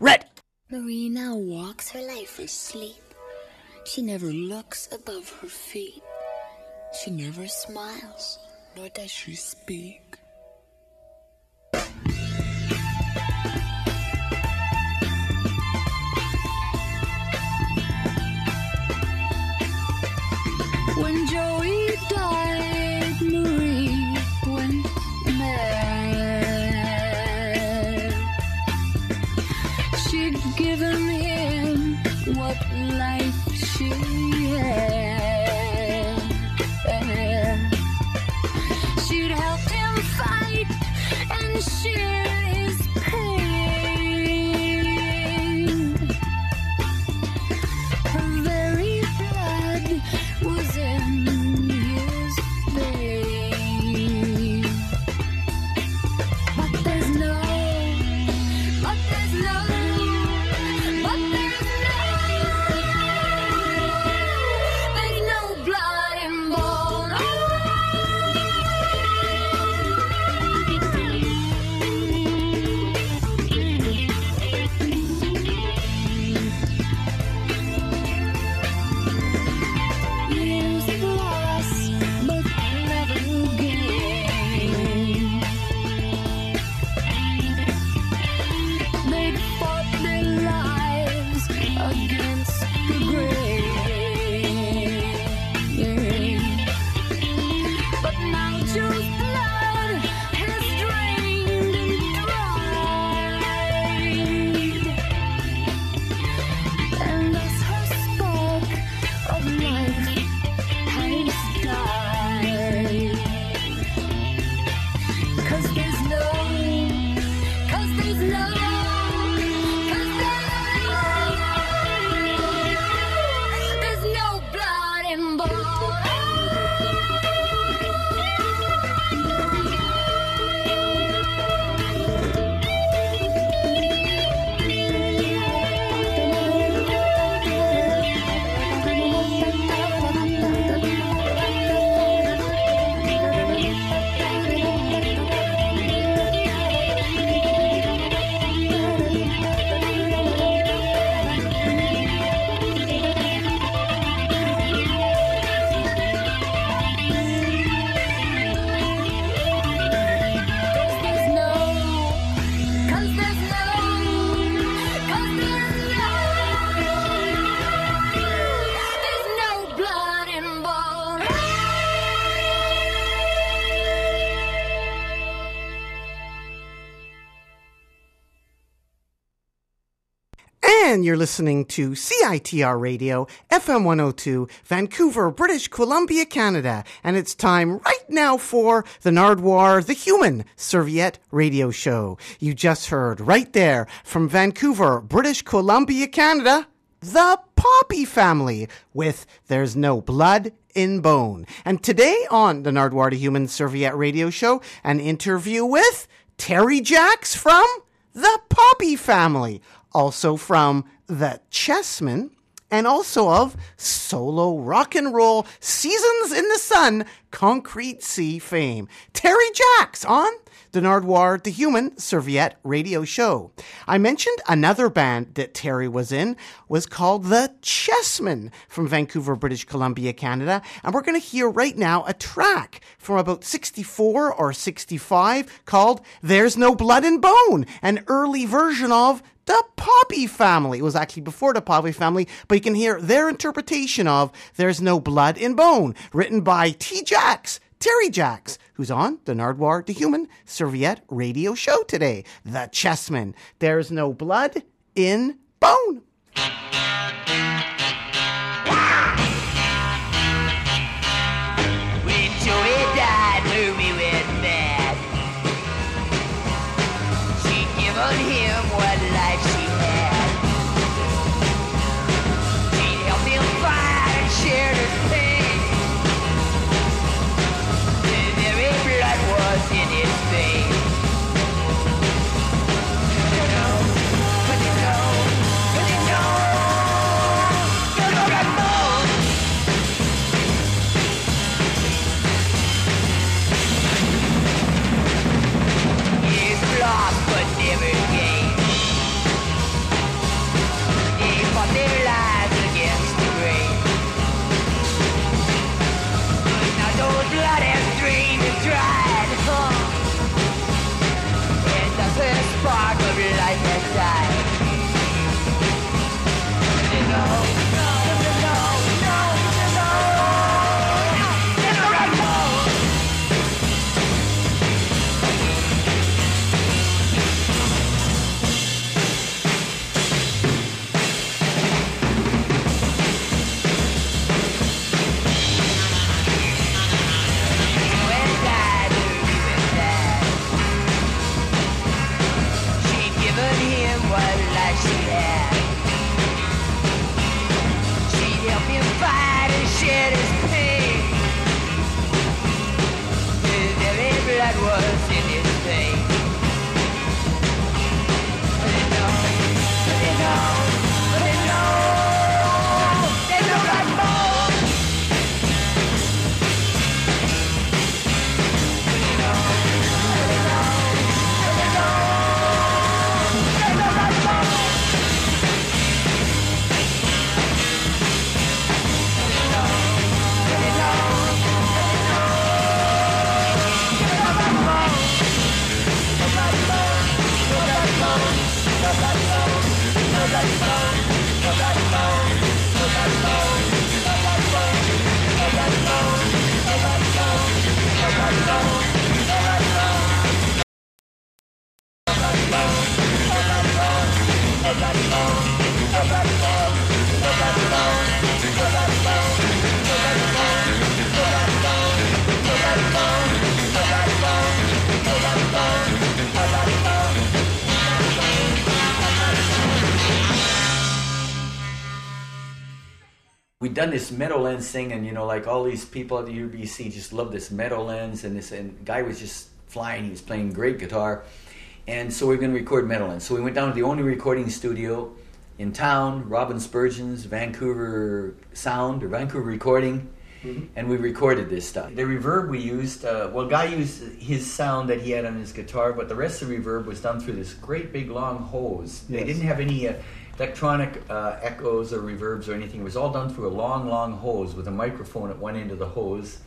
Red. Marina walks her life for sleep. She never looks above her feet. She never smiles, nor does she speak. Life she had. And you're listening to CITR Radio, FM 102, Vancouver, British Columbia, Canada. And it's time right now for the Nardwuar, the Human Serviette Radio Show. You just heard right there from Vancouver, British Columbia, Canada, the Poppy Family with There's No Blood in Bone. And today on the Nardwuar, the Human Serviette Radio Show, an interview with Terry Jacks from the Poppy family, also from the Chessmen, and also of solo rock and roll Seasons in the Sun Concrete Sea fame. Terry Jacks on the Nardwuar the Human Serviette radio show. I mentioned another band that Terry was in was called the Chessmen from Vancouver, British Columbia, Canada, and we're going to hear right now a track from about 64 or 65 called There's No Blood and Bone, an early version of the Poppy Family. It was actually before the Poppy Family, but you can hear their interpretation of There's No Blood in Bone, written by T. Jacks, Terry Jacks, who's on the Nardwuar the Human Serviette radio show today. The Chessmen. There's no blood in bone. This Meadowlands thing, and you know, like all these people at the UBC just loved this Meadowlands, and this and guy was just flying. He was playing great guitar, and so we are going to record Meadowlands. So we went down to the only recording studio in town, Robin Spurgeon's Vancouver Sound or Vancouver Recording. Mm-hmm. And we recorded this stuff. The reverb we used, uh, well, Guy used his sound that he had on his guitar, but the rest of the reverb was done through this great big long hose. Yes. They didn't have any uh, electronic uh, echoes or reverbs or anything. It was all done through a long, long hose with a microphone at one end of the hose.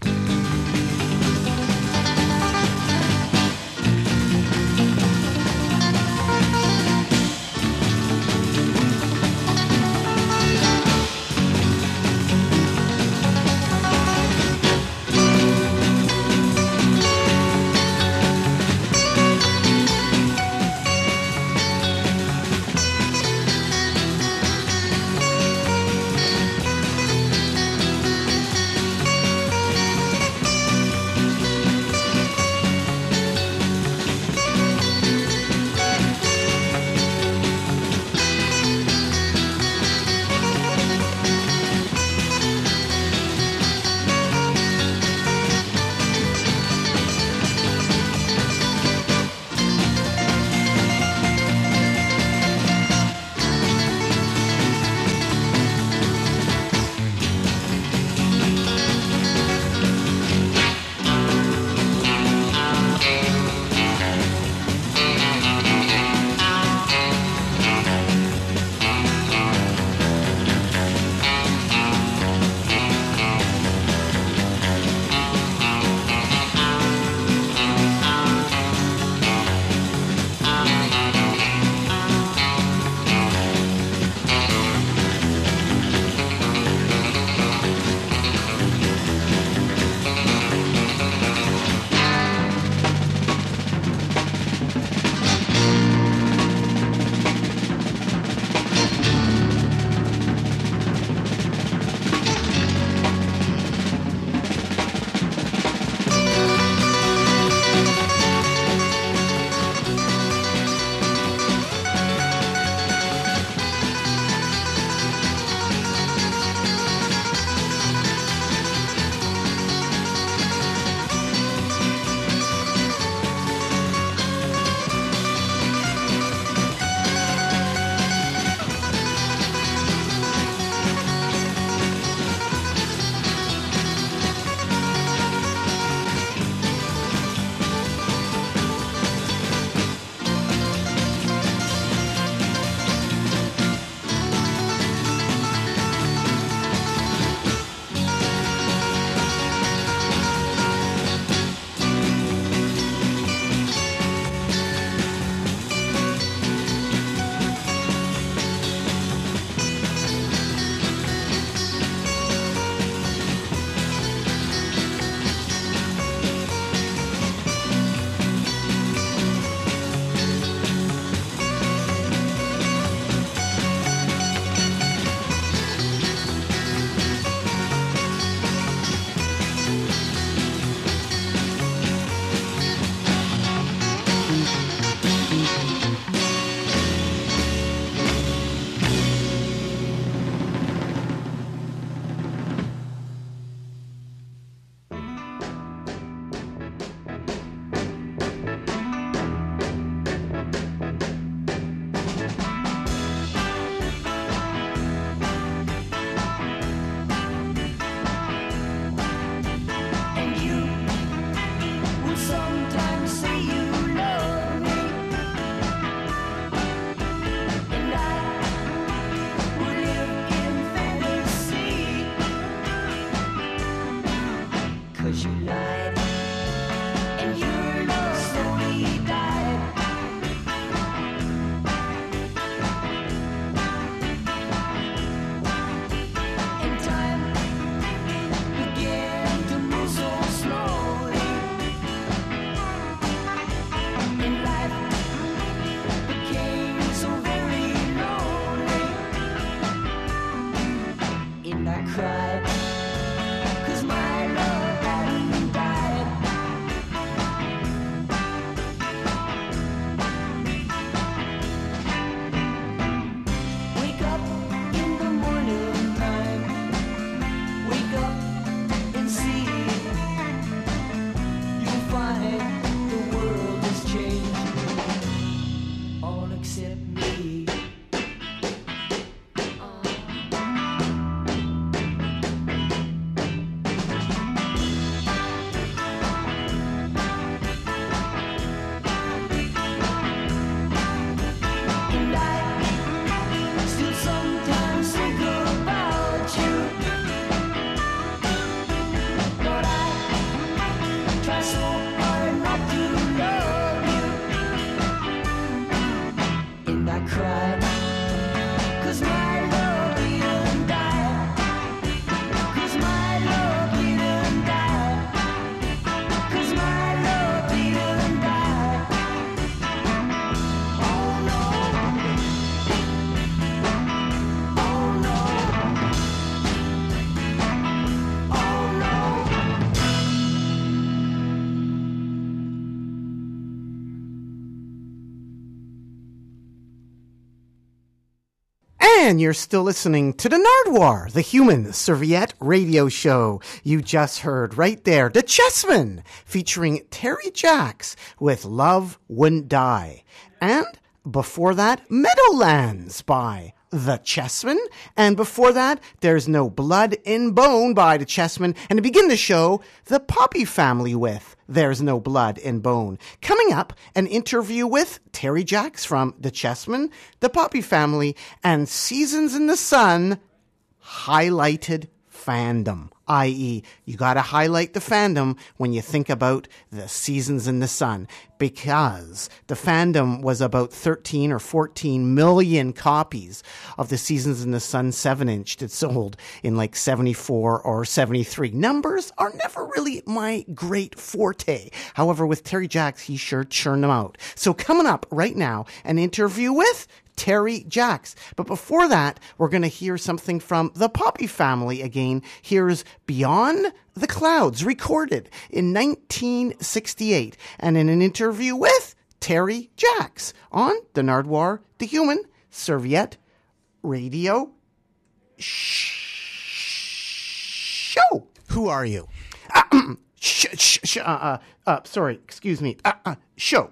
And you're still listening to the Nardwuar, the human serviette radio show. You just heard right there, The Chessmen, featuring Terry Jacks with Love Wouldn't Die. And before that, Meadowlands by The Chessmen. And before that, There's No Blood in Bone by The Chessmen. And to begin the show, The Poppy Family with There's No Blood in Bone. Coming up, an interview with Terry Jacks from The Chessmen, The Poppy Family, and Seasons in the Sun highlighted fandom. I.e., you gotta highlight the fandom when you think about the seasons in the sun because the fandom was about 13 or 14 million copies of the seasons in the sun 7 inch that sold in like 74 or 73. Numbers are never really my great forte. However, with Terry Jacks, he sure churned them out. So coming up right now, an interview with Terry Jacks. But before that, we're going to hear something from the Poppy family again. Here's Beyond the Clouds, recorded in 1968, and in an interview with Terry Jacks on the Nardwuar, the Human Serviette Radio Show. Who are you? sh- sh- sh- uh, uh, uh, sorry, excuse me. Uh, uh, show.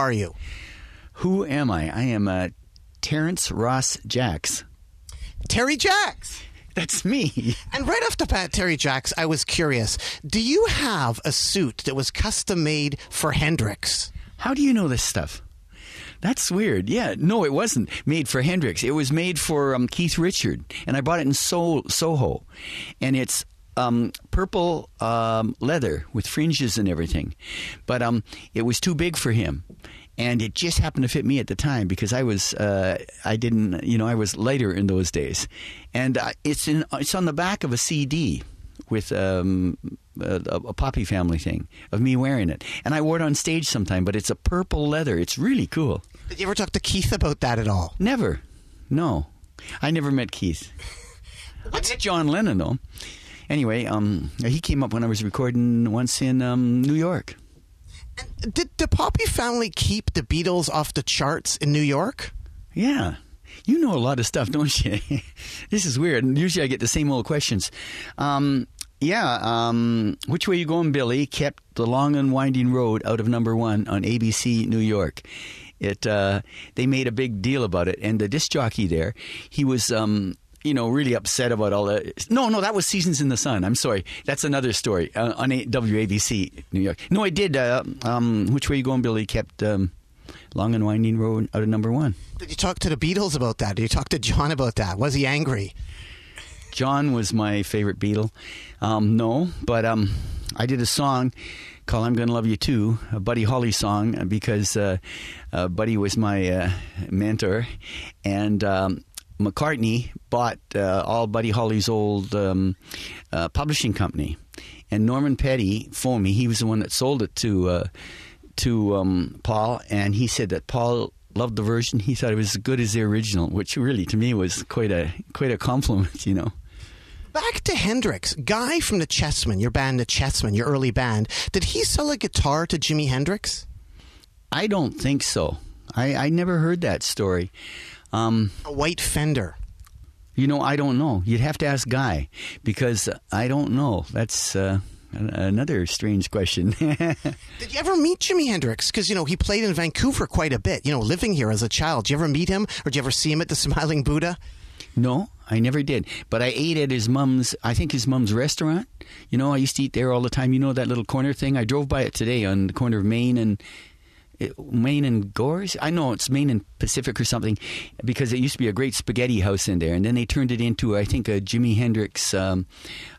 Are you? Who am I? I am uh, Terrence Ross Jacks. Terry Jacks. That's me. And right off the bat, Terry Jacks, I was curious. Do you have a suit that was custom made for Hendrix? How do you know this stuff? That's weird. Yeah, no, it wasn't made for Hendrix. It was made for um, Keith Richard, and I bought it in so- Soho, and it's um, purple um, leather with fringes and everything. But um, it was too big for him, and it just happened to fit me at the time because I was uh, I didn't you know I was lighter in those days, and uh, it's in it's on the back of a CD with um, a, a Poppy family thing of me wearing it, and I wore it on stage sometime. But it's a purple leather. It's really cool. Did you ever talk to Keith about that at all? Never, no, I never met Keith. I met John Lennon though. Anyway, um, he came up when I was recording once in um, New York. Did the Poppy family keep the Beatles off the charts in New York? Yeah. You know a lot of stuff, don't you? this is weird. Usually I get the same old questions. Um, yeah, um, Which Way You Going, Billy kept the long and winding road out of number one on ABC New York. It uh, They made a big deal about it. And the disc jockey there, he was. Um, you know, really upset about all that. No, no, that was Seasons in the Sun. I'm sorry. That's another story uh, on A- WABC, New York. No, I did. Uh, um, Which Way You Going, Billy kept um, Long and Winding Road out of number one. Did you talk to the Beatles about that? Did you talk to John about that? Was he angry? John was my favorite Beatle. Um, no, but um, I did a song called "I'm Gonna Love You Too," a Buddy Holly song, because uh, uh, Buddy was my uh, mentor, and um, McCartney bought uh, all Buddy Holly's old um, uh, publishing company, and Norman Petty phoned me. He was the one that sold it to uh, to um, Paul, and he said that Paul loved the version. He thought it was as good as the original, which really to me was quite a quite a compliment, you know. Back to Hendrix. Guy from the Chessmen, your band, the Chessmen, your early band. Did he sell a guitar to Jimi Hendrix? I don't think so. I, I never heard that story. Um, A white Fender. you know, I don't know. You'd have to ask Guy because I don't know. That's uh, another strange question. Did you ever meet Jimi Hendrix? Because, you know, he played in Vancouver quite a bit, you know, living here as a child. Did you ever meet him or did you ever see him at the Smiling Buddha? no, I never did. But I ate at his mom's, I think his mom's restaurant. You know, I used to eat there all the time. You know that little corner thing? I drove by it today on the corner of Main and. Main and Gores? I know it's Main and Pacific or something, because it used to be a great spaghetti house in there, and then they turned it into, I think, a Jimi Hendrix um,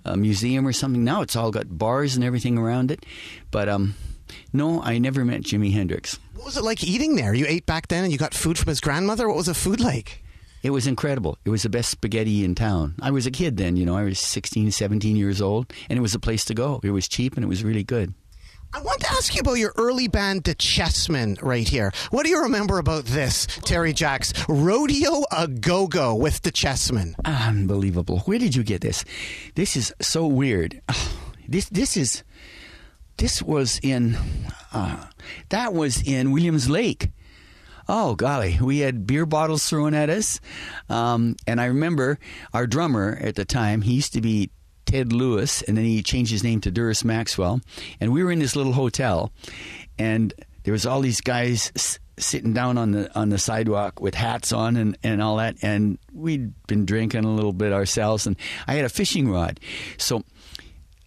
uh museum or something. Now it's all got bars and everything around it, but um, no, I never met Jimi Hendrix. What was it like eating there? You ate back then and you got food from his grandmother? What was the food like? It was incredible. It was the best spaghetti in town. I was a kid then, you know, I was 16, 17 years old, and it was a place to go. It was cheap and it was really good. I want to ask you about your early band, The Chessmen, right here. What do you remember about this, Terry Jacks? Rodeo a Go Go with The Chessmen. Unbelievable. Where did you get this? This is so weird. This this is this was in uh, that was in Williams Lake. Oh golly, we had beer bottles thrown at us, um, and I remember our drummer at the time. He used to be Ted Lewis, and then he changed his name to Duris Maxwell. And we were in this little hotel, and there was all these guys s- sitting down on the on the sidewalk with hats on and, and all that. And we'd been drinking a little bit ourselves, and I had a fishing rod, so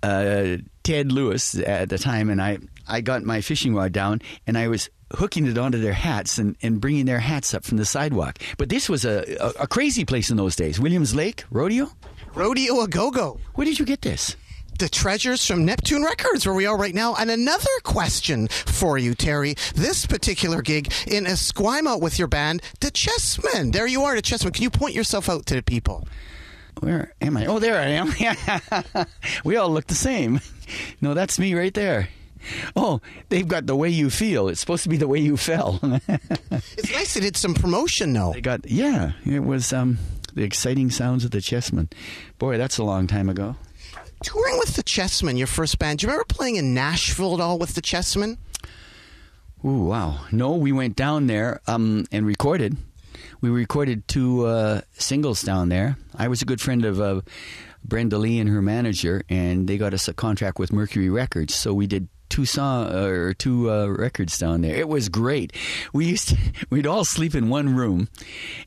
uh, Ted Lewis at the time, and I, I got my fishing rod down, and I was hooking it onto their hats and, and bringing their hats up from the sidewalk. But this was a, a, a crazy place in those days. Williams Lake Rodeo. Rodeo a Go Go. Where did you get this? The treasures from Neptune Records, where we are right now. And another question for you, Terry. This particular gig in Esquimalt with your band, The Chessmen. There you are, The Chessmen. Can you point yourself out to the people? Where am I? Oh, there I am. we all look the same. No, that's me right there. Oh, they've got the way you feel. It's supposed to be the way you fell. It's nice they did some promotion, though. they got yeah. It was um, the exciting sounds of the chessmen. Boy, that's a long time ago. Touring with The Chessmen, your first band. Do you remember playing in Nashville at all with The Chessmen? Ooh, wow. No, we went down there um, and recorded. We recorded two uh, singles down there. I was a good friend of uh, Brenda Lee and her manager, and they got us a contract with Mercury Records. So we did two song or two uh, records down there. It was great. We used to, we'd all sleep in one room,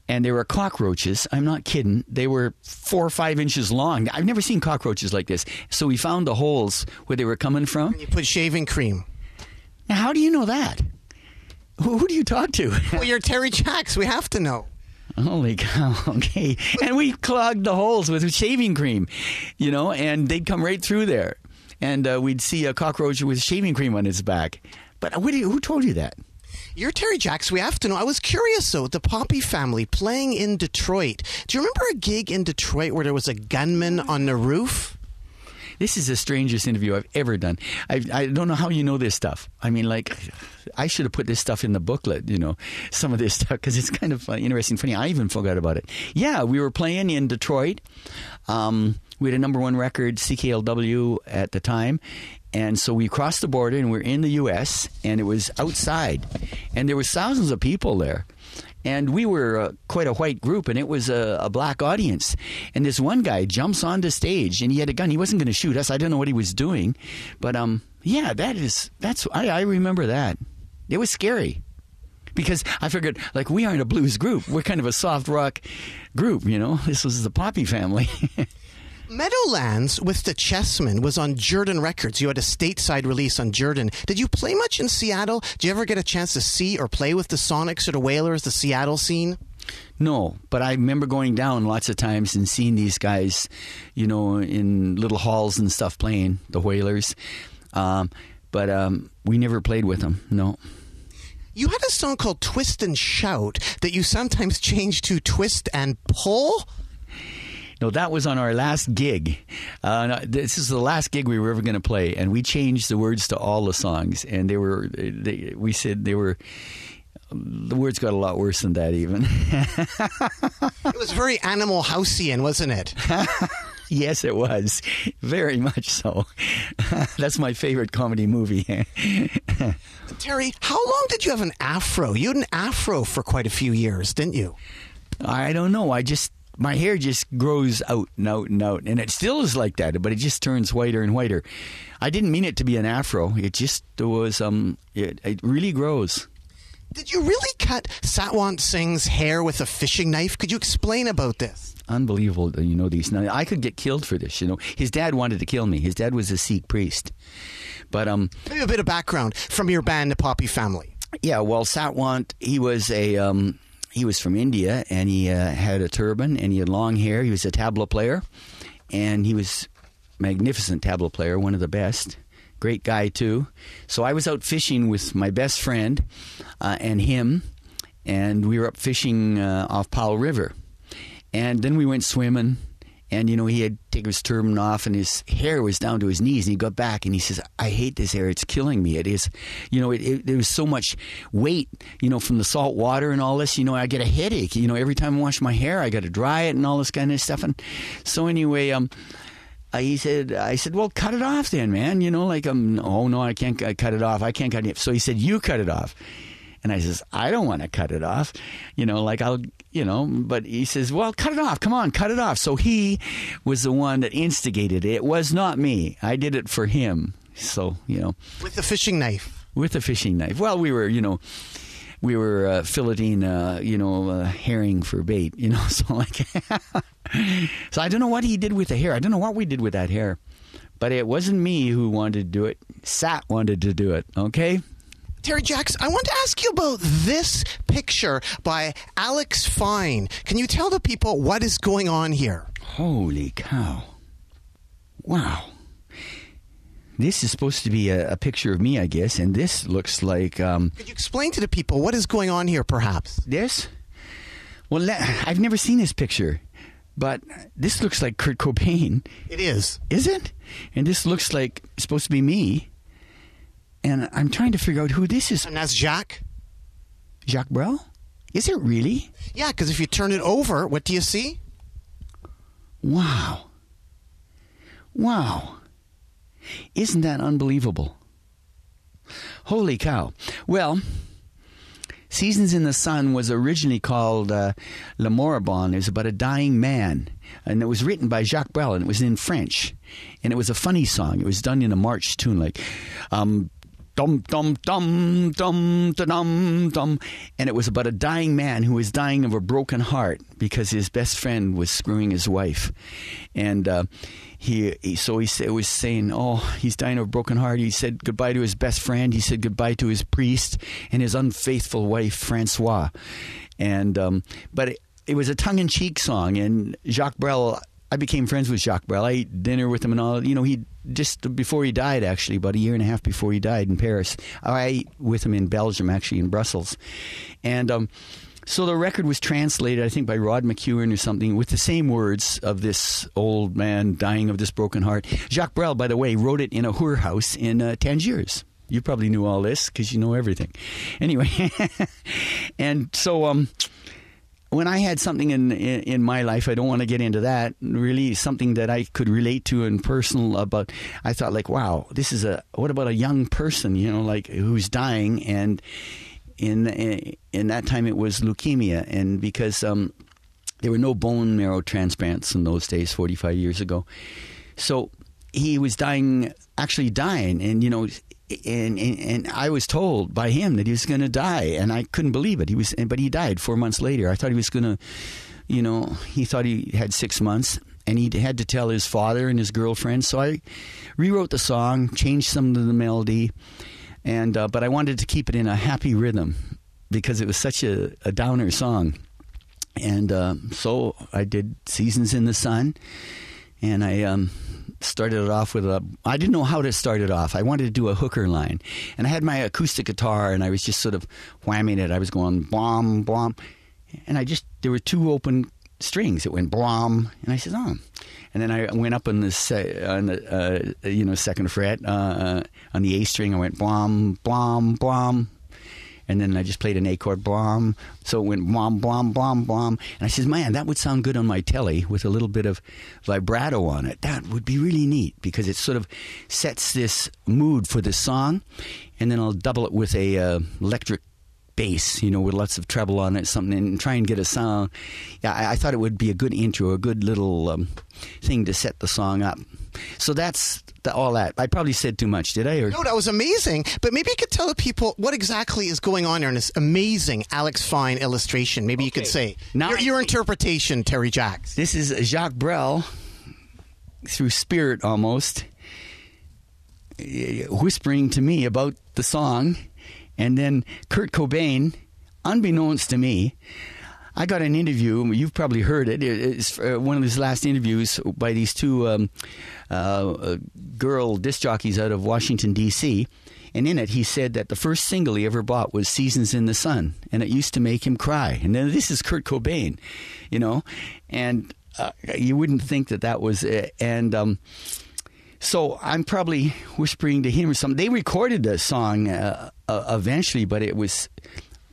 and there were cockroaches. I'm not kidding. They were four or five inches long. I've never seen cockroaches like this. So we found the holes where they were coming from. You put shaving cream. Now, how do you know that? Who, who do you talk to? Well, you're Terry Jacks. We have to know. Holy cow! Okay, and we clogged the holes with shaving cream, you know, and they'd come right through there, and uh, we'd see a cockroach with shaving cream on its back. But what do you, who told you that? You're Terry Jacks. We have to know. I was curious though. The Poppy family playing in Detroit. Do you remember a gig in Detroit where there was a gunman on the roof? This is the strangest interview I've ever done. I, I don't know how you know this stuff. I mean, like, I should have put this stuff in the booklet, you know, some of this stuff, because it's kind of uh, interesting, funny. I even forgot about it. Yeah, we were playing in Detroit. Um, we had a number one record, CKLW, at the time. And so we crossed the border and we're in the U.S., and it was outside. And there was thousands of people there and we were uh, quite a white group, and it was a, a, black audience. And this one guy jumps onto stage, and he had a gun. He wasn't going to shoot us. I don't know what he was doing, but um, yeah, that is that's I, I remember that. It was scary because I figured like we aren't a blues group. We're kind of a soft rock group, you know. This was the Poppy family. Meadowlands with the Chessmen was on Jerden Records. You had a stateside release on Jerden. Did you play much in Seattle? Did you ever get a chance to see or play with the Sonics or the Wailers, the Seattle scene? No, but I remember going down lots of times and seeing these guys, you know, in little halls and stuff playing the Wailers. Um, but um, we never played with them. No. You had a song called Twist and Shout that you sometimes changed to Twist and Pull? No, that was on our last gig. Uh, no, this is the last gig we were ever going to play, and we changed the words to all the songs. And they were, they, we said they were. The words got a lot worse than that, even. it was very Animal Houseian, wasn't it? yes, it was. Very much so. That's my favorite comedy movie. Terry, how long did you have an afro? You had an afro for quite a few years, didn't you? I don't know. I just my hair just grows out and out and out, and it still is like that, but it just turns whiter and whiter. I didn't mean it to be an afro. It just was um, it, it really grows. Did you really cut Satwant Singh's hair with a fishing knife? Could you explain about this? Unbelievable, you know these. Now, I could get killed for this. You know, his dad wanted to kill me. His dad was a Sikh priest, but um, maybe a bit of background from your band, the Poppy Family. Yeah, well, Satwant, he was a um, he was from India and he uh, had a turban and he had long hair. He was a tabla player and he was magnificent tabla player, one of the best. Great guy too. So I was out fishing with my best friend uh, and him, and we were up fishing uh, off Powell River, and then we went swimming and, you know, he had taken his turban off and his hair was down to his knees. And he got back and he says, I hate this hair. It's killing me. It is, you know, it, it, there was so much weight, you know, from the salt water and all this. You know, I get a headache. You know, every time I wash my hair, I got to dry it and all this kind of stuff. And so, anyway, um, he said, I said, well, cut it off then, man. You know, like, um, oh, no, I can't cut it off. I can't cut it. Off. So he said, you cut it off. And I says, I don't want to cut it off. You know, like I'll, you know, but he says, well, cut it off. Come on, cut it off. So he was the one that instigated it. It was not me. I did it for him. So, you know. With the fishing knife. With the fishing knife. Well, we were, you know, we were uh, filleting, uh, you know, uh, herring for bait, you know, so like. so I don't know what he did with the hair. I don't know what we did with that hair. But it wasn't me who wanted to do it. Sat wanted to do it, okay? Terry Jacks, I want to ask you about this picture by Alex Fine. Can you tell the people what is going on here? Holy cow. Wow. This is supposed to be a, a picture of me, I guess, and this looks like. Um, Could you explain to the people what is going on here, perhaps? This? Well, I've never seen this picture, but this looks like Kurt Cobain. It is. Is it? And this looks like supposed to be me and I'm trying to figure out who this is. And that's Jacques? Jacques Brel? Is it really? Yeah, because if you turn it over, what do you see? Wow. Wow. Isn't that unbelievable? Holy cow. Well, Seasons in the Sun was originally called uh, Le Moribond. It was about a dying man. And it was written by Jacques Brel, and it was in French. And it was a funny song. It was done in a march tune, like, um, dum dum dum dum dum dum, and it was about a dying man who was dying of a broken heart because his best friend was screwing his wife, and uh, he, he so he was saying, oh, he's dying of a broken heart. He said goodbye to his best friend. He said goodbye to his priest and his unfaithful wife Francois, and um, but. It, it was a tongue-in-cheek song, and Jacques Brel. I became friends with Jacques Brel. I ate dinner with him and all. You know, he just before he died, actually, about a year and a half before he died in Paris. I ate with him in Belgium, actually, in Brussels, and. Um, so the record was translated, I think, by Rod McKuen or something, with the same words of this old man dying of this broken heart. Jacques Brel, by the way, wrote it in a Hour house in uh, Tangiers. You probably knew all this because you know everything. Anyway, and so um, when I had something in, in in my life, I don't want to get into that. Really, something that I could relate to and personal about. I thought, like, wow, this is a. What about a young person? You know, like who's dying, and in in that time it was leukemia, and because um, there were no bone marrow transplants in those days, forty five years ago, so he was dying, actually dying, and you know. And, and and I was told by him that he was going to die, and I couldn't believe it. He was, but he died four months later. I thought he was going to, you know, he thought he had six months, and he had to tell his father and his girlfriend. So I rewrote the song, changed some of the melody, and uh, but I wanted to keep it in a happy rhythm because it was such a, a downer song. And uh, so I did "Seasons in the Sun," and I um, started it off with a. I didn't know how to start it off. I wanted to do a hooker line, and I had my acoustic guitar, and I was just sort of whamming it. I was going blom blom, and I just there were two open strings. It went blom, and I said, oh. And then I went up on the se- on the uh, you know second fret uh, on the A string. I went blom blom blom. And then I just played an A chord, blom. So it went blom, blom, blom, blom. And I says, man, that would sound good on my Tele with a little bit of vibrato on it. That would be really neat because it sort of sets this mood for the song. And then I'll double it with a uh, electric bass, you know, with lots of treble on it, something, and try and get a sound. Yeah, I, I thought it would be a good intro, a good little um, thing to set the song up. So that's the, all that. I probably said too much, did I? Or No, that was amazing. But maybe you could tell the people what exactly is going on here in this amazing Alex Fine illustration. Maybe you could say Now your, your interpretation, Terry Jacks. This is Jacques Brel, through spirit almost, eh, whispering to me about the song. And then Kurt Cobain, unbeknownst to me, I got an interview. You've probably heard it. It's uh, one of his last interviews by these two um, uh, uh, girl disc jockeys out of Washington, D.C. And in it, he said that the first single he ever bought was Seasons in the Sun, and it used to make him cry. And then this is Kurt Cobain, you know, and uh, you wouldn't think that that was it. And um, so I'm probably whispering to him or something. They recorded the song uh, uh, eventually, but it was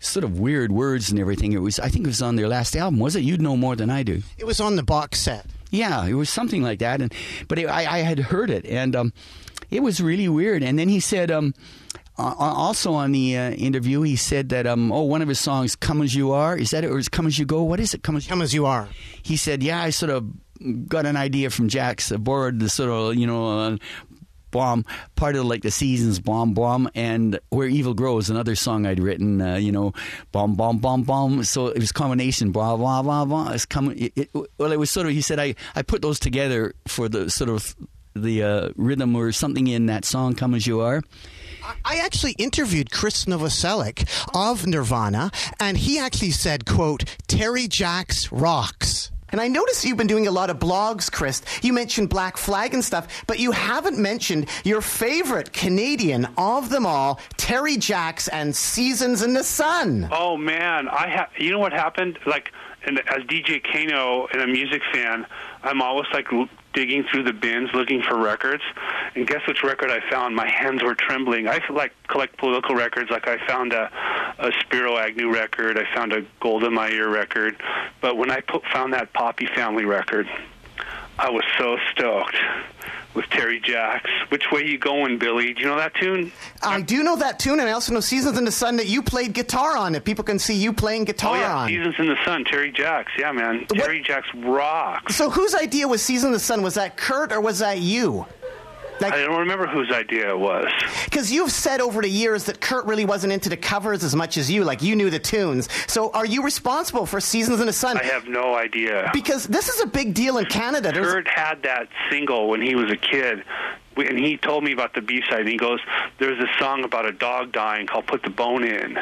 sort of weird words and everything. It was, I think, it was on their last album. Was it? You'd know more than I do. It was on the box set. Yeah, it was something like that. And but it, I, I had heard it, and um, it was really weird. And then he said, um, uh, also on the uh, interview, he said that um, oh, one of his songs, "Come as You Are," is that it, or is "Come as You Go"? What is it? Come as Come as you are. he said, "Yeah, I sort of got an idea from Jack's borrowed the sort of you know." Uh, Bomb, part of like the seasons, bomb, bomb, and where evil grows, another song I'd written, uh, you know, bomb, bomb, bomb, bomb. So it was combination, blah, blah, blah, blah. It's coming. It, it, well, it was sort of. He said I, I put those together for the sort of the uh, rhythm or something in that song, "Come as You Are." I actually interviewed Chris Novoselic of Nirvana, and he actually said, quote, Terry Jacks rocks. And I notice you've been doing a lot of blogs, Chris. You mentioned Black Flag and stuff, but you haven't mentioned your favorite Canadian of them all, Terry Jacks and Seasons in the Sun. Oh man, I ha- you know what happened? Like, and as DJ Kano and a music fan, I'm always like digging through the bins looking for records. And guess which record I found? My hands were trembling. I like collect political records. Like I found a, a Spiro Agnew record. I found a Golda Meir record. But when I put, found that Poppy Family record, I was so stoked with Terry Jacks. Which way you going, Billy? Do you know that tune? I do know that tune, and I also know Seasons in the Sun that you played guitar on it. People can see you playing oh, guitar Oh yeah, on. Seasons in the Sun, Terry Jacks. Yeah, man, Terry Jacks rocks. So whose idea was Seasons in the Sun? Was that Kurt or was that you? I don't remember whose idea it was. Because you've said over the years that Kurt really wasn't into the covers as much as you. Like you knew the tunes. So are you responsible for Seasons in the Sun? I have no idea. because this is a big deal in Canada. There's, Kurt had that single when he was a kid, and he told me about the B side. And he goes, "There's a song about a dog dying called "Put the Bone In,"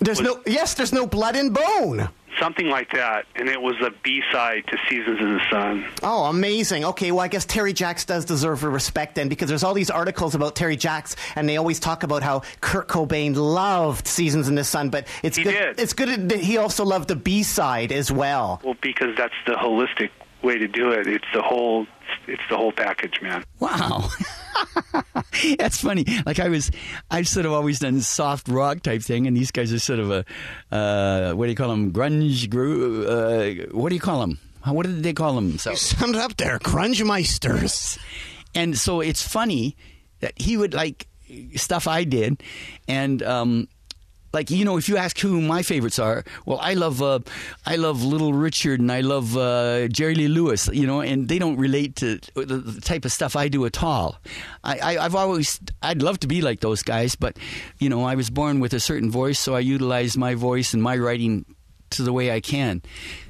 there's no yes, there's no blood and bone. Something like that, and it was a B side to "Seasons in the Sun." Oh, amazing. Okay, well, I guess Terry Jacks does deserve a respect then because there's all these articles about Terry Jacks and they always talk about how Kurt Cobain loved Seasons in the Sun, but it's He good. did. It's good that he also loved the B side as well. Well, because that's the holistic way to do it. It's the whole, it's the whole package, man. Wow. That's funny. Like I was, I've sort of always done soft rock type thing, and these guys are sort of a, uh, what do you call them? Grunge, gru, uh, what do you call them? What did they call themselves? Summed up there, Grunge Meisters. And so it's funny that he would like stuff I did, and um, like you know, if you ask who my favorites are, well, I love uh, I love Little Richard and I love uh, Jerry Lee Lewis, you know, and they don't relate to the, type of stuff I do at all. I, I, I've always I'd love to be like those guys, but you know, I was born with a certain voice, so I utilize my voice and my writing to the way I can.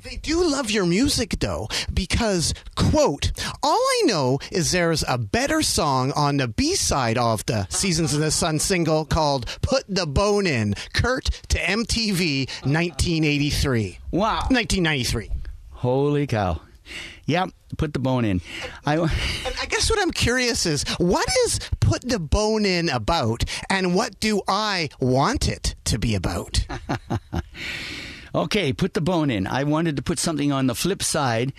They do love your music though, because, quote, all I know is there's a better song on the B side of the Seasons in the Sun single called Put the Bone In, Kurt to MTV 1983. Wow. 1993. Holy cow! Yep, put the bone in. I. I guess what I'm curious is what is Put the Bone In about, and what do I want it to be about? Okay, put the bone in. I wanted to put something on the flip side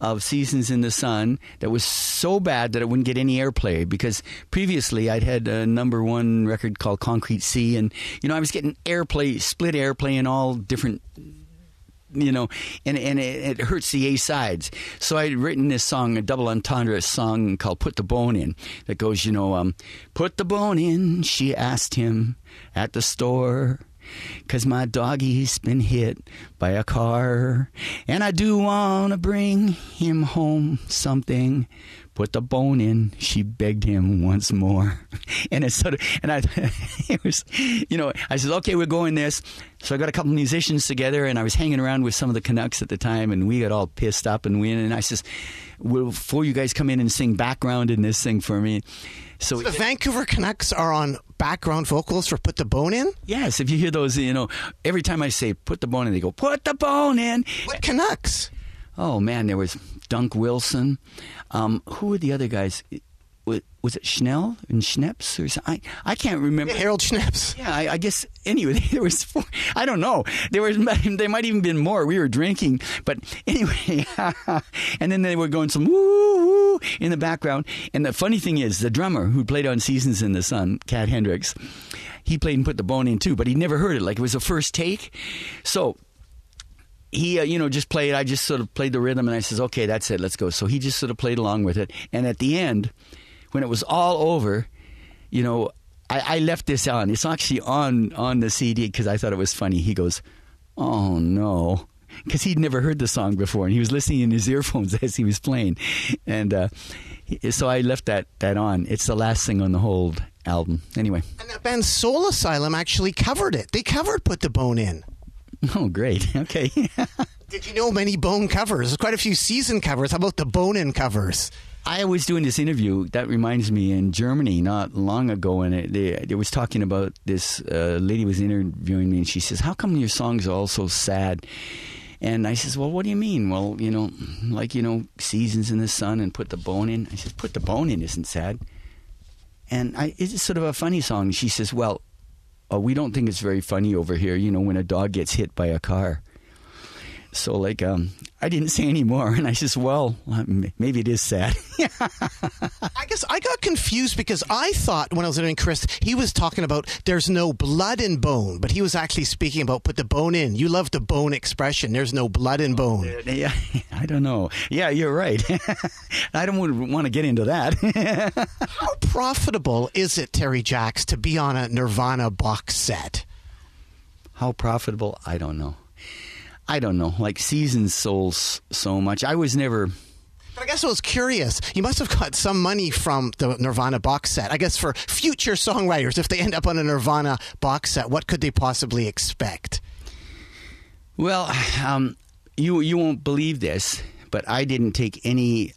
of Seasons in the Sun that was so bad that it wouldn't get any airplay because previously I'd had a number one record called Concrete Sea and you know I was getting airplay, split airplay in all different you know, and and it, it hurts the A sides. So I'd written this song, a double entendre song called "Put the Bone In," that goes, you know, um, "Put the bone in," she asked him at the store. Cause my doggy's been hit by a car, and I do wanna bring him home something. Put the bone in, she begged him once more. And it's sort of, and I, it was, you know, I said, okay, we're going this. So I got a couple musicians together, and I was hanging around with some of the Canucks at the time, and we got all pissed up and we, and I says, well, before you guys come in and sing background in this thing for me. So The Vancouver Canucks are on background vocals for Put the Bone In? Yes, if you hear those, you know, every time I say put the bone in, they go, put the bone in. What Canucks? Oh, man, there was Dunc Wilson. Um, who were the other guys? Was, it Schnell and Snepsts or something? I, I can't remember. Harold Snepsts. Yeah, I, I guess anyway, there was four. I don't know. There was there might even been more. We were drinking, but anyway, and then they were going some woo woo in the background. And the funny thing is, the drummer who played on Seasons in the Sun, Cat Hendricks, he played and put the bone in too, but he never heard it. Like it was a first take. So he, uh, you know, just played. I just sort of played the rhythm, and I says, "Okay, that's it. Let's go." So he just sort of played along with it. And at the end, when it was all over, you know, I, I left this on. It's actually on on the CD because I thought it was funny. He goes, "Oh no." Because he'd never heard the song before, and he was listening in his earphones as he was playing, and uh, so I left that that on. It's the last thing on the whole album. Anyway, And that band Soul Asylum actually covered it. They covered Put the Bone In. oh great, okay. Did you know many Bone covers? There's quite a few season covers. How about the Bone In covers? I was doing this interview. That reminds me in Germany not long ago, and it, they, was talking about this uh, lady was interviewing me, and she says, "How come your songs are all so sad?" And I says, "Well, what do you mean? Well, you know, like you know, seasons in the sun and put the bone in." I says, "Put the bone in isn't sad." And I, it's sort of a funny song. She says, "Well, uh, we don't think it's very funny over here. You know, when a dog gets hit by a car." So like, um, I didn't say any more, and I says, "Well, uh, maybe it is sad." I guess I got confused because I thought when I was interviewing Chris, he was talking about there's no blood in bone, but he was actually speaking about put the bone in. You love the bone expression. There's no blood in bone. Yeah, I don't know. Yeah, you're right. I don't want to get into that. How profitable is it, Terry Jacks, to be on a Nirvana box set? How profitable? I don't know. I don't know. Like seasons sold s- so much. I was never. But I guess I was curious. You must have got some money from the Nirvana box set. I guess for future songwriters, if they end up on a Nirvana box set, what could they possibly expect? Well, um, you you won't believe this, but I didn't take any.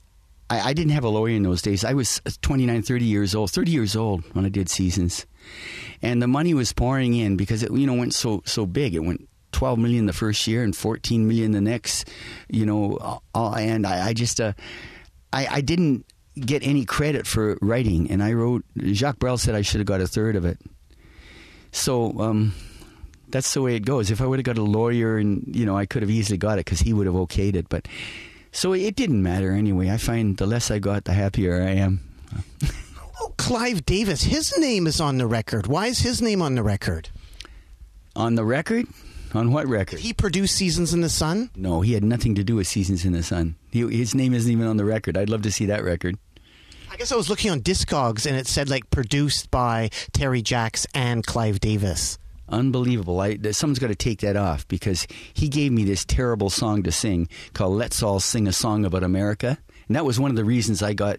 I, I didn't have a lawyer in those days. I was 29, 30 years old, 30 years old when I did Seasons, and the money was pouring in because it you know went so so big. It went 12 million the first year and 14 million the next. You know, and I, I just uh, I, I didn't get any credit for writing, and I wrote. Jacques Brel said I should have got a third of it. So. Um, that's the way it goes. If I would have got a lawyer, and you know, I could have easily got it because he would have okayed it. But so it didn't matter anyway. I find the less I got, the happier I am. Oh, Clive Davis, his name is on the record. Why is his name on the record? On the record, on what record? He produced Seasons in the Sun. No, he had nothing to do with Seasons in the Sun. He, his name isn't even on the record. I'd love to see that record. I guess I was looking on Discogs and it said like produced by Terry Jacks and Clive Davis. Unbelievable. I, someone's got to take that off because he gave me this terrible song to sing called Let's All Sing a Song About America. And that was one of the reasons I got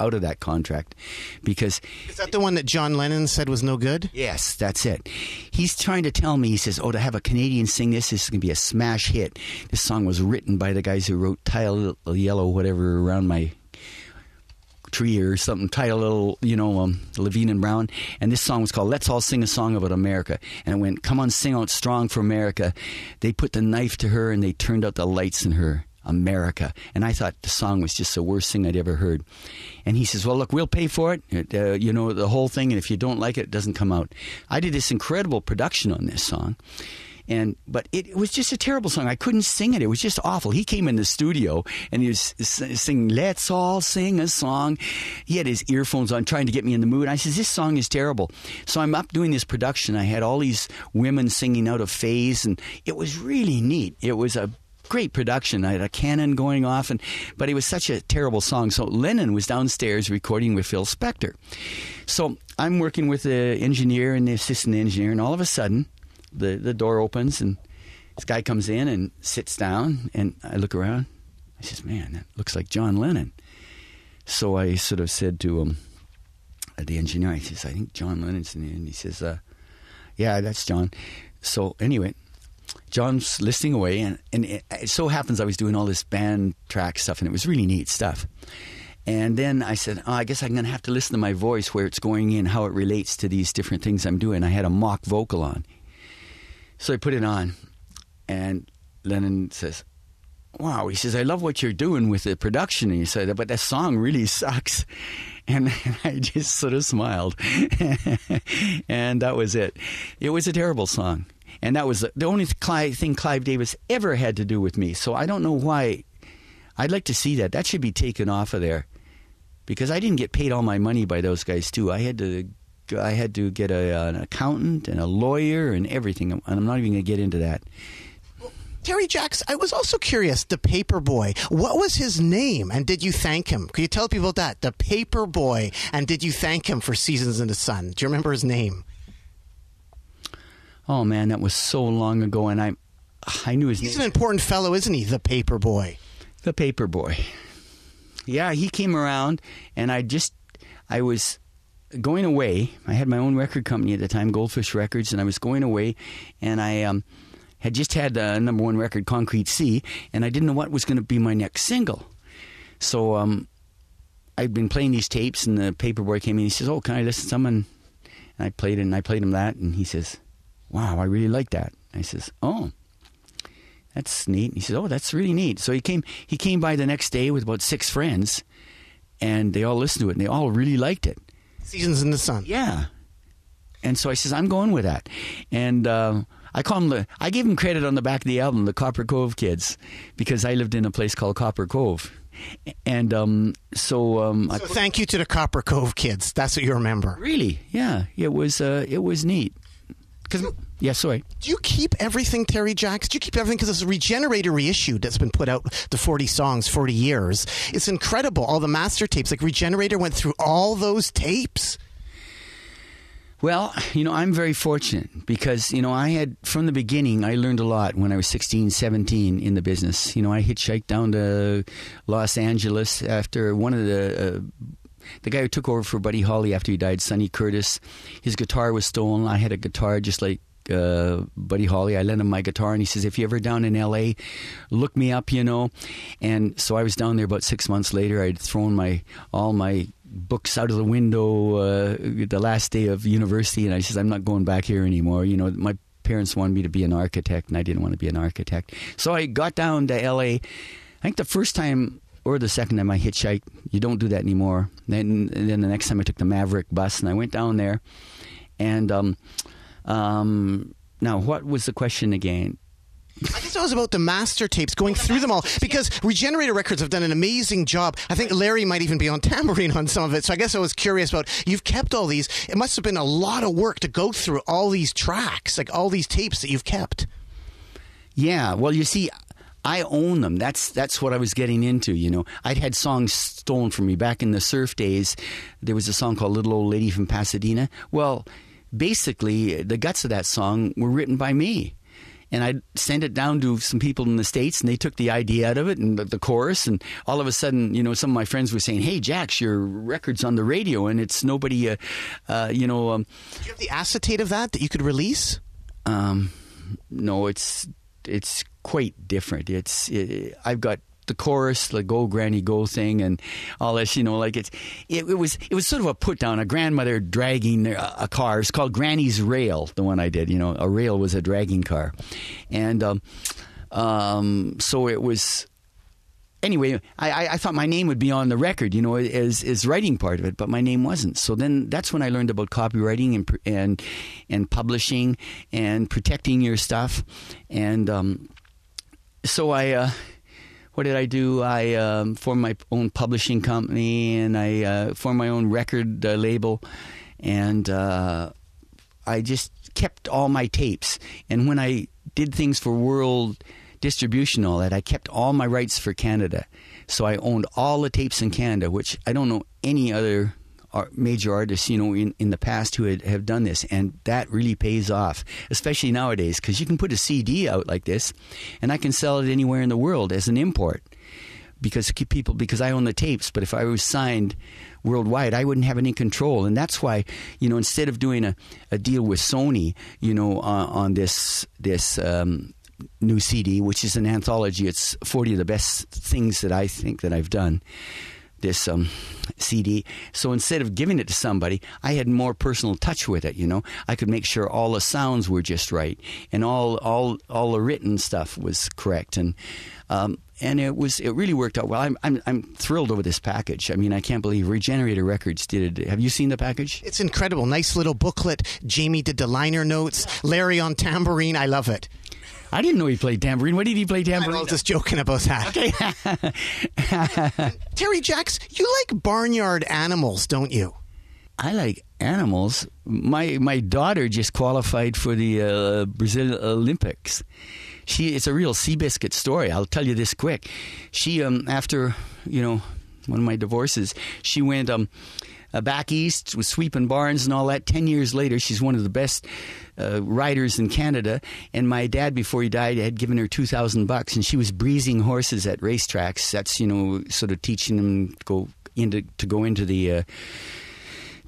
out of that contract because Is that the one that John Lennon said was no good? Yes, that's it. He's trying to tell me, he says, Oh, to have a Canadian sing this, this is going to be a smash hit. This song was written by the guys who wrote Tile Little Yellow, whatever, around my tree or something, Tile Little, you know, um, Levine and Brown. And this song was called Let's All Sing a Song About America. And it went, Come on, sing out strong for America. They put the knife to her and they turned out the lights in her. America. And I thought the song was just the worst thing I'd ever heard. And he says, Well, look, we'll pay for it, uh, you know, the whole thing. And if you don't like it, it doesn't come out. I did this incredible production on this song. And but it, it was just a terrible song. I couldn't sing it. It was just awful. He came in the studio and he was singing "Let's all sing a song." He had his earphones on, trying to get me in the mood. I says, "This song is terrible." So I'm up doing this production. I had all these women singing out of phase, and it was really neat. It was a great production. I had a cannon going off, and but it was such a terrible song. So Lennon was downstairs recording with Phil Spector. So I'm working with the engineer and the assistant engineer, and all of a sudden, the the door opens and this guy comes in and sits down, and I look around. I says, "Man, that looks like John Lennon." So I sort of said to him, uh, the engineer, I says, "I think John Lennon's in here," and he says, uh, "Yeah, that's John." So anyway, John's listening away, and, and it, it so happens I was doing all this band track stuff, and it was really neat stuff. And then I said, oh, I guess I'm going to have to listen to my voice, where it's going in, how it relates to these different things I'm doing. I had a mock vocal on. So I put it on, and Lennon says, Wow, he says, I love what you're doing with the production. And he said, but that song really sucks. And I just sort of smiled. and that was it. It was a terrible song. And that was the only Clive, thing Clive Davis ever had to do with me. So I don't know why. I'd like to see that. That should be taken off of there. Because I didn't get paid all my money by those guys, too. I had to. I had to get a, an accountant and a lawyer and everything, and I'm not even going to get into that. Terry Jacks, I was also curious. The Paper Boy. What was his name, and did you thank him? Could you tell people that the Paper Boy, and did you thank him for Seasons in the Sun? Do you remember his name? Oh man, that was so long ago, and I, I knew his name. He's name. an important fellow, isn't he? The Paper Boy. The paper boy. Yeah, he came around, and I just, I was going away. I had my own record company at the time, Goldfish Records, and I was going away, and I um, had just had the number one record, Concrete Sea, and I didn't know what was going to be my next single. So um, I'd been playing these tapes, and the paper boy came in. He says, "Oh, can I listen to someone?" And I played it, and I played him that, and he says, "Wow, I really like that." I says, "Oh." That's neat. He says, "Oh, that's really neat." So he came. He came by the next day with about six friends, and they all listened to it, and they all really liked it. Seasons in the Sun. Yeah. And so I says, "I'm going with that," and uh, I call him. The, I gave him credit on the back of the album, the Copper Cove Kids, because I lived in a place called Copper Cove, and um, so um, I thank you to the Copper Cove kids. That's what you remember. really, yeah, it was uh, it was neat. Cause yeah, sorry. Do you keep everything, Terry Jacks? Do you keep everything? Because it's a Regenerator reissue that's been put out, the 40 songs, 40 years. It's incredible. All the master tapes. Like Regenerator went through all those tapes. Well, you know, I'm very fortunate because, you know, I had, from the beginning, I learned a lot when I was 16, 17 in the business. You know, I hitchhiked down to Los Angeles after one of the. Uh, the guy who took over for Buddy Holly after he died, Sonny Curtis, his guitar was stolen. I had a guitar just like uh, Buddy Holly. I lent him my guitar, and he says, "If you're ever down in L.A., look me up." You know, and so I was down there about six months later. I'd thrown my all my books out of the window uh, the last day of university, and I says, "I'm not going back here anymore." You know, my parents wanted me to be an architect, and I didn't want to be an architect. So I got down to L.A. I think the first time or the second time I hitchhiked. You don't do that anymore. Then, and then the next time I took the Maverick bus, and I went down there, and um, um, now what was the question again? I guess it was about the master tapes, going through them all, because Regenerator Records have done an amazing job. I think Larry might even be on tambourine on some of it. So I guess I was curious about you've kept all these. It must have been a lot of work to go through all these tracks, like all these tapes that you've kept. Yeah, well, you see, I own them. That's that's what I was getting into. You know, I'd had songs stolen from me back in the surf days. There was a song called "Little Old Lady from Pasadena." Well, basically, the guts of that song were written by me. And I sent it down to some people in the states, and they took the idea out of it and the, the chorus. And all of a sudden, you know, some of my friends were saying, "Hey, Jax, your record's on the radio, and it's nobody, uh, uh, you know." Um, Do you have the acetate of that that you could release? um, no, it's it's quite different. It's it, I've got the chorus, the "Go Granny Go" thing, and all this. You know, like it's it, it was it was sort of a put down. A grandmother dragging a, a car. It's called Granny's Rail. The one I did. You know, a rail was a dragging car, and um, um, so it was anyway, I, I, thought my name would be on the record, you know, as as writing part of it, but my name wasn't. So then that's when I learned about copywriting and and and publishing and protecting your stuff, and um, so I. Uh, what did I do? I um, formed my own publishing company and I uh, formed my own record uh, label, and uh, I just kept all my tapes. And when I did things for world distribution, all that, I kept all my rights for Canada. So I owned all the tapes in Canada, which I don't know any other major artists, you know, in, in the past who had, have done this, and that really pays off, especially nowadays, because you can put a CD out like this, and I can sell it anywhere in the world as an import because people because I own the tapes. But if I was signed worldwide, I wouldn't have any control, and that's why you know instead of doing a, a deal with Sony, you know, on, on this this. Um, new CD which is an anthology it's 40 of the best things that I think that I've done this um, CD. So instead of giving it to somebody, I had more personal touch with it. You know, I could make sure all the sounds were just right and all all all the written stuff was correct, and um, and it was it really worked out well. I'm, I'm I'm thrilled over this package. I mean, I can't believe Regenerator Records did it. Have you seen the package? It's incredible. Nice little booklet. Jamie did the liner notes. Larry on tambourine. I love it. I didn't know he played tambourine. What did he play tambourine? I was just joking about that. Okay. Terry Jacks, you like barnyard animals, don't you? I like animals. My my daughter just qualified for the uh, Brazil Olympics. She it's a real Seabiscuit story. I'll tell you this quick. She um after you know one of my divorces, she went um uh, back east was sweeping barns and all that. Ten years later, she's one of the best uh, riders in Canada. And my dad, before he died, had given her two thousand bucks, and she was breezing horses at racetracks. That's you know sort of teaching them to go into to go into the. Uh,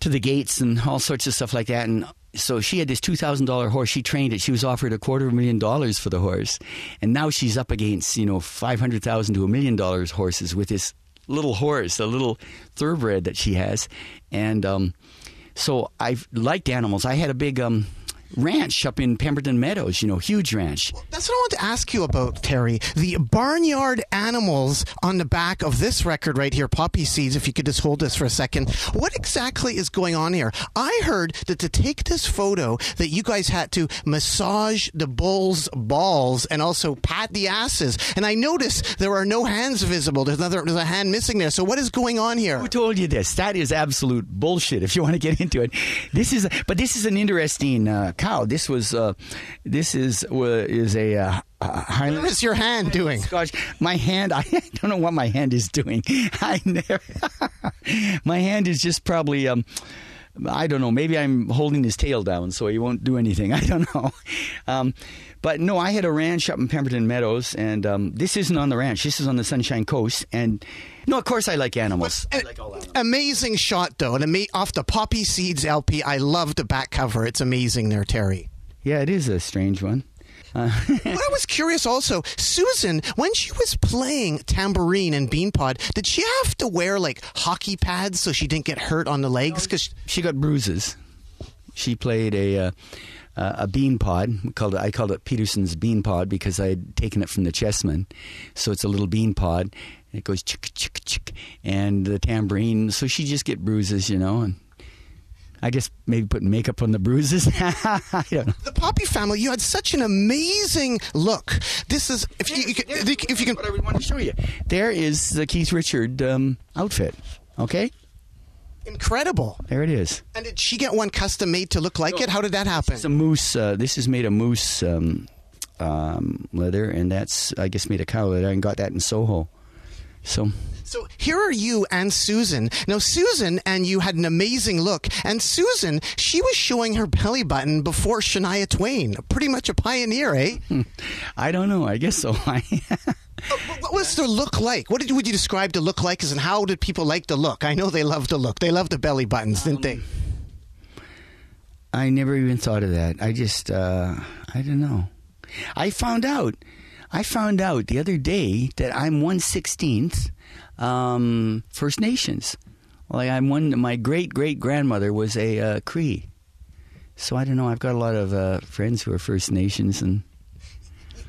to the gates and all sorts of stuff like that. And so she had this two thousand dollar horse. She trained it. She was offered a quarter of a million dollars for the horse, and now she's up against you know five hundred thousand to a million dollars horses with this little horse, a little thoroughbred that she has. And um, so I liked animals. I had a big um, ranch up in Pemberton Meadows. You know, huge ranch. That's what I want to ask you about, Terry. The barnyard animals on the back of this record right here, Poppy Seeds, if you could just hold this for a second. What exactly is going on here? I heard that to take this photo that you guys had to massage the bull's balls and also pat the asses. And I noticed there are no hands visible. There's another there's a hand missing there. So what is going on here? Who told you this? That is absolute bullshit. If you want to get into it, this is. But this is an interesting uh, cow. This was. Uh, this is is a. Uh, uh, Highland. What is your hand doing? Gosh, my hand. I don't know what my hand is doing. I never. my hand is just probably um, I don't know. Maybe I'm holding his tail down so he won't do anything. I don't know. Um, but no, I had a ranch up in Pemberton Meadows, and um, this isn't on the ranch. This is on the Sunshine Coast. And no, of course I like animals. I An like all animals. amazing shot though, and ama- off the Poppy Seeds LP. I love the back cover. It's amazing there, Terry. Yeah, it is a strange one. Uh, But I was curious also, Susan, when she was playing tambourine and beanpod, did she have to wear like hockey pads so she didn't get hurt on the legs? Because she got bruises. She played a uh, uh, a bean pod. Called it, I called it Peterson's bean pod because I had taken it from the Chessmen. So it's a little bean pod. It goes chick chick chick, and the tambourine. So she just get bruises, you know. And I guess maybe putting makeup on the bruises. I don't know. the Poppy family, you had such an amazing look. This is if you, you can, if you can. What I want to show you. There is the Keith Richard um, outfit. Okay, Incredible. there it is. And did she get one custom made to look like it? How did that happen? It's a moose. Uh, this is made of moose um, um, leather, and that's I guess made of cow leather. and got that in Soho. So So here are you and Susan. Now, Susan and you had an amazing look. And Susan, she was showing her belly button before Shania Twain. Pretty much a pioneer, eh? I don't know. I guess so. what was the look like? What did, would you describe the look like as, and how did people like the look? I know they loved the look. They loved the belly buttons, didn't they? I never even thought of that. I just uh, I don't know. I found out. I found out the other day that I'm one sixteenth um, First Nations. Like I'm one. My great great grandmother was a uh, Cree. So I don't know. I've got a lot of uh, friends who are First Nations, and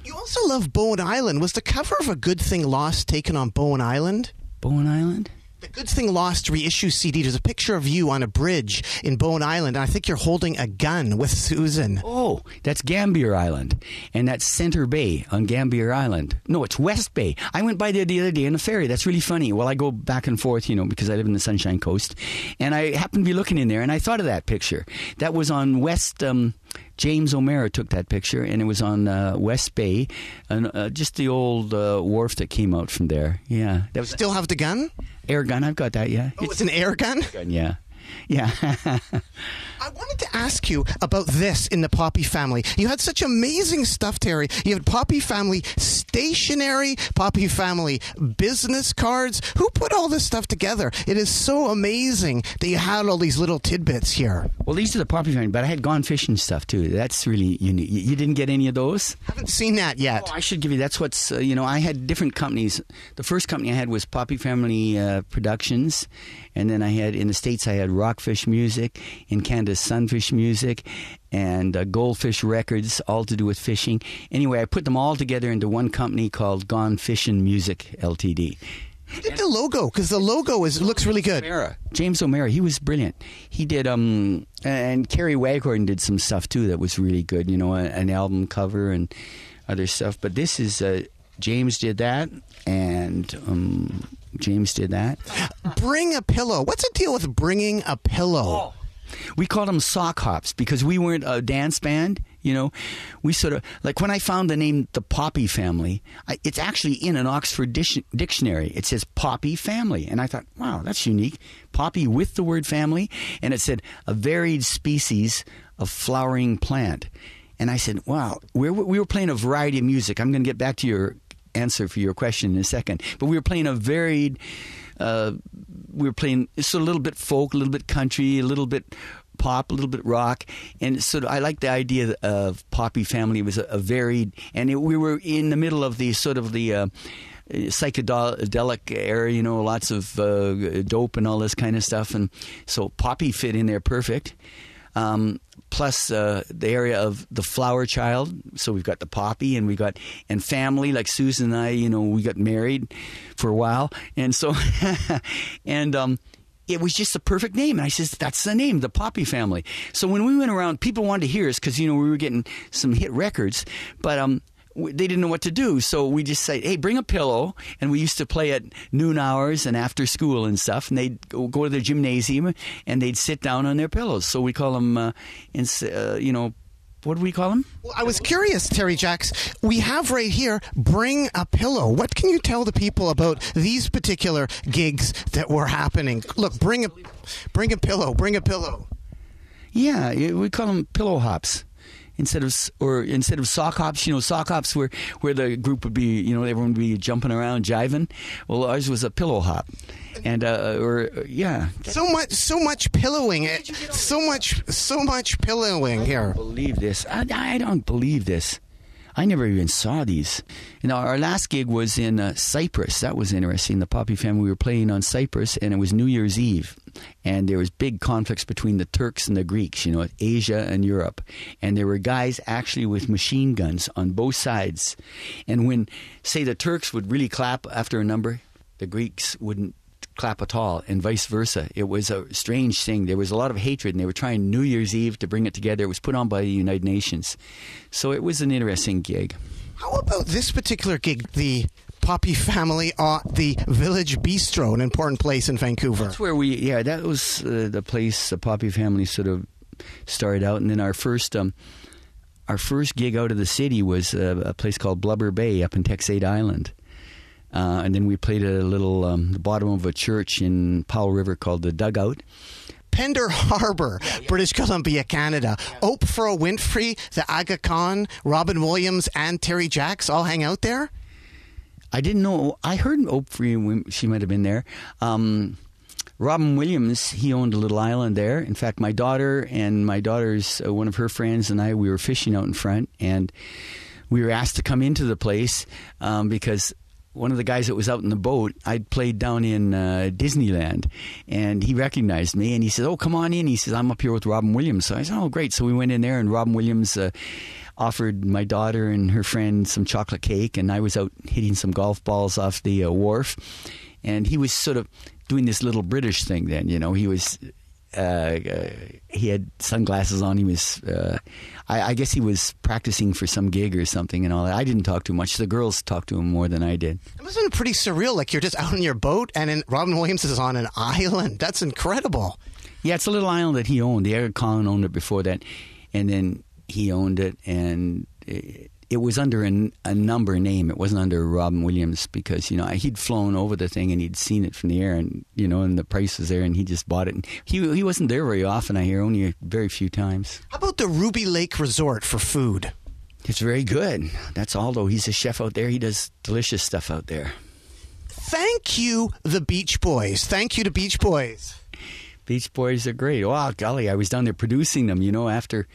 You also love Bowen Island. Was the cover of A Good Thing Lost taken on Bowen Island? Bowen Island. The Good Thing Lost reissue CD. There's a picture of you on a bridge in Bowen Island, and I think you're holding a gun with Susan. Oh, that's Gambier Island, and that's Center Bay on Gambier Island. No, it's West Bay. I went by there the other day in a ferry. That's really funny. Well, I go back and forth, you know, because I live in the Sunshine Coast, and I happened to be looking in there, and I thought of that picture. That was on West. Um, James O'Mara took that picture, and it was on uh, West Bay, and uh, just the old uh, wharf that came out from there. Yeah, that was Still have the gun? air gun. I've got that. Yeah, Oh, it's an air gun? gun. Yeah, yeah. I wanted to ask you about this in the Poppy family. You had such amazing stuff, Terry. You had Poppy family stationery, Poppy family business cards. Who put all this stuff together? It is so amazing that you had all these little tidbits here. well, these are the Poppy family, but I had gone fishing stuff too. That's really unique. You didn't get any of those? I haven't seen that yet. Oh, I should give you. That's what's uh, you know. I had different companies. The first company I had was Poppy Family uh, Productions, and then I had in the states I had Rockfish Music, in Canada Sunfish Music, and uh, Goldfish Records, all to do with fishing. Anyway, I put them all together into one company called Gone Fishing Music Ltd. Did the logo? Because the logo is looks really good. O'Mara. James O'Mara, he was brilliant. He did, um, and Kerry Waghorn did some stuff too that was really good. You know, an album cover and other stuff. But this is uh, James did that, and um, James did that. Bring a pillow. What's the deal with bringing a pillow? We called them sock hops because we weren't a dance band. You know, we sort of like when I found the name the Poppy Family. I, it's actually in an Oxford dic- dictionary. It says Poppy Family, and I thought, wow, that's unique. Poppy with the word family, and it said a varied species of flowering plant. And I said, wow, we're, we were playing a variety of music. I'm going to get back to your answer for your question in a second, but we were playing a varied. Uh, we were playing so a little bit folk, a little bit country, a little bit pop, a little bit rock, and so I like the idea of Poppy Family. It was a, a varied, and it, we were in the middle of the sort of the. Uh, psychedelic era, you know, lots of uh, dope and all this kind of stuff, and so Poppy fit in there perfect. Um, plus uh, the area of the flower child. So we've got the poppy, and we got and family like Susan and I. You know, we got married for a while, and so and um, it was just the perfect name. And I says, that's the name, the Poppy family. So when we went around, people wanted to hear us because you know we were getting some hit records, but um. They didn't know what to do, so we just said, "Hey, bring a pillow." And we used to play at noon hours and after school and stuff. And they'd go to the gymnasium and they'd sit down on their pillows. So we call them, uh, ins- uh, you know, what do we call them? Well, I was curious, Terry Jacks. We have right here, bring a pillow. What can you tell the people about these particular gigs that were happening? Look, bring a, bring a pillow, bring a pillow. Yeah, we call them pillow hops instead of or instead of sock hops. You know, sock hops where where the group would be, you know, everyone would be jumping around, jiving. Well, ours was a pillow hop, and uh, or uh, yeah, So much, so much pillowing. It, so much, so much pillowing here. believe this. I, I don't believe this. I never even saw these. You know, our last gig was in uh, Cyprus. That was interesting. The Poppy family we were playing on Cyprus, and it was New Year's Eve, and there was big conflicts between the Turks and the Greeks. You know, Asia and Europe, and there were guys actually with machine guns on both sides. And when, say, the Turks would really clap after a number, the Greeks wouldn't clap at all, and vice versa. It was a strange thing. There was a lot of hatred, and they were trying New Year's Eve to bring it together. It was put on by the United Nations. So it was an interesting gig. How about this particular gig? The Poppy family at the Village Bistro, an important place in Vancouver. That's where we, yeah, that was uh, the place the Poppy family sort of started out. And then our first, um, our first gig out of the city was uh, a place called Blubber Bay up in Texada Island. Uh, and then we played at a little um, the bottom of a church in Powell River called the Dugout. Pender Harbor, British Columbia, Canada. Oprah Winfrey, the Aga Khan, Robin Williams, and Terry Jacks all hang out there. I didn't know. I heard Oprah. She might have been there. Um, Robin Williams. He owned a little island there. In fact, my daughter and my daughter's uh, one of her friends and I. We were fishing out in front, and we were asked to come into the place um, because one of the guys that was out in the boat, I'd played down in uh, Disneyland, and he recognized me, and he said, "Oh, come on in." He says, "I'm up here with Robin Williams." So I said, "Oh, great." So we went in there, and Robin Williams uh, offered my daughter and her friend some chocolate cake, and I was out hitting some golf balls off the uh, wharf, and he was sort of doing this little British thing. Then, you know, he was. Uh, he had sunglasses on. He was, uh, I, I guess, he was practicing for some gig or something, and all that. I didn't talk too much. The girls talked to him more than I did. It must have been pretty surreal. Like you're just out in your boat, and then Robin Williams is on an island. That's incredible. Yeah, it's a little island that he owned. The Eric Collin owned it before that, and then he owned it, and it, it was under a, a number name. It wasn't under Robin Williams because you know he'd flown over the thing and he'd seen it from the air, and you know, and the price was there, and he just bought it. And he he wasn't there very often. I hear only a very few times. How about the Ruby Lake Resort for food? It's very good. That's Aldo. He's a chef out there. He does delicious stuff out there. Thank you, the Beach Boys. Thank you to Beach Boys. Beach Boys are great. Wow, golly, I was down there producing them. You know, after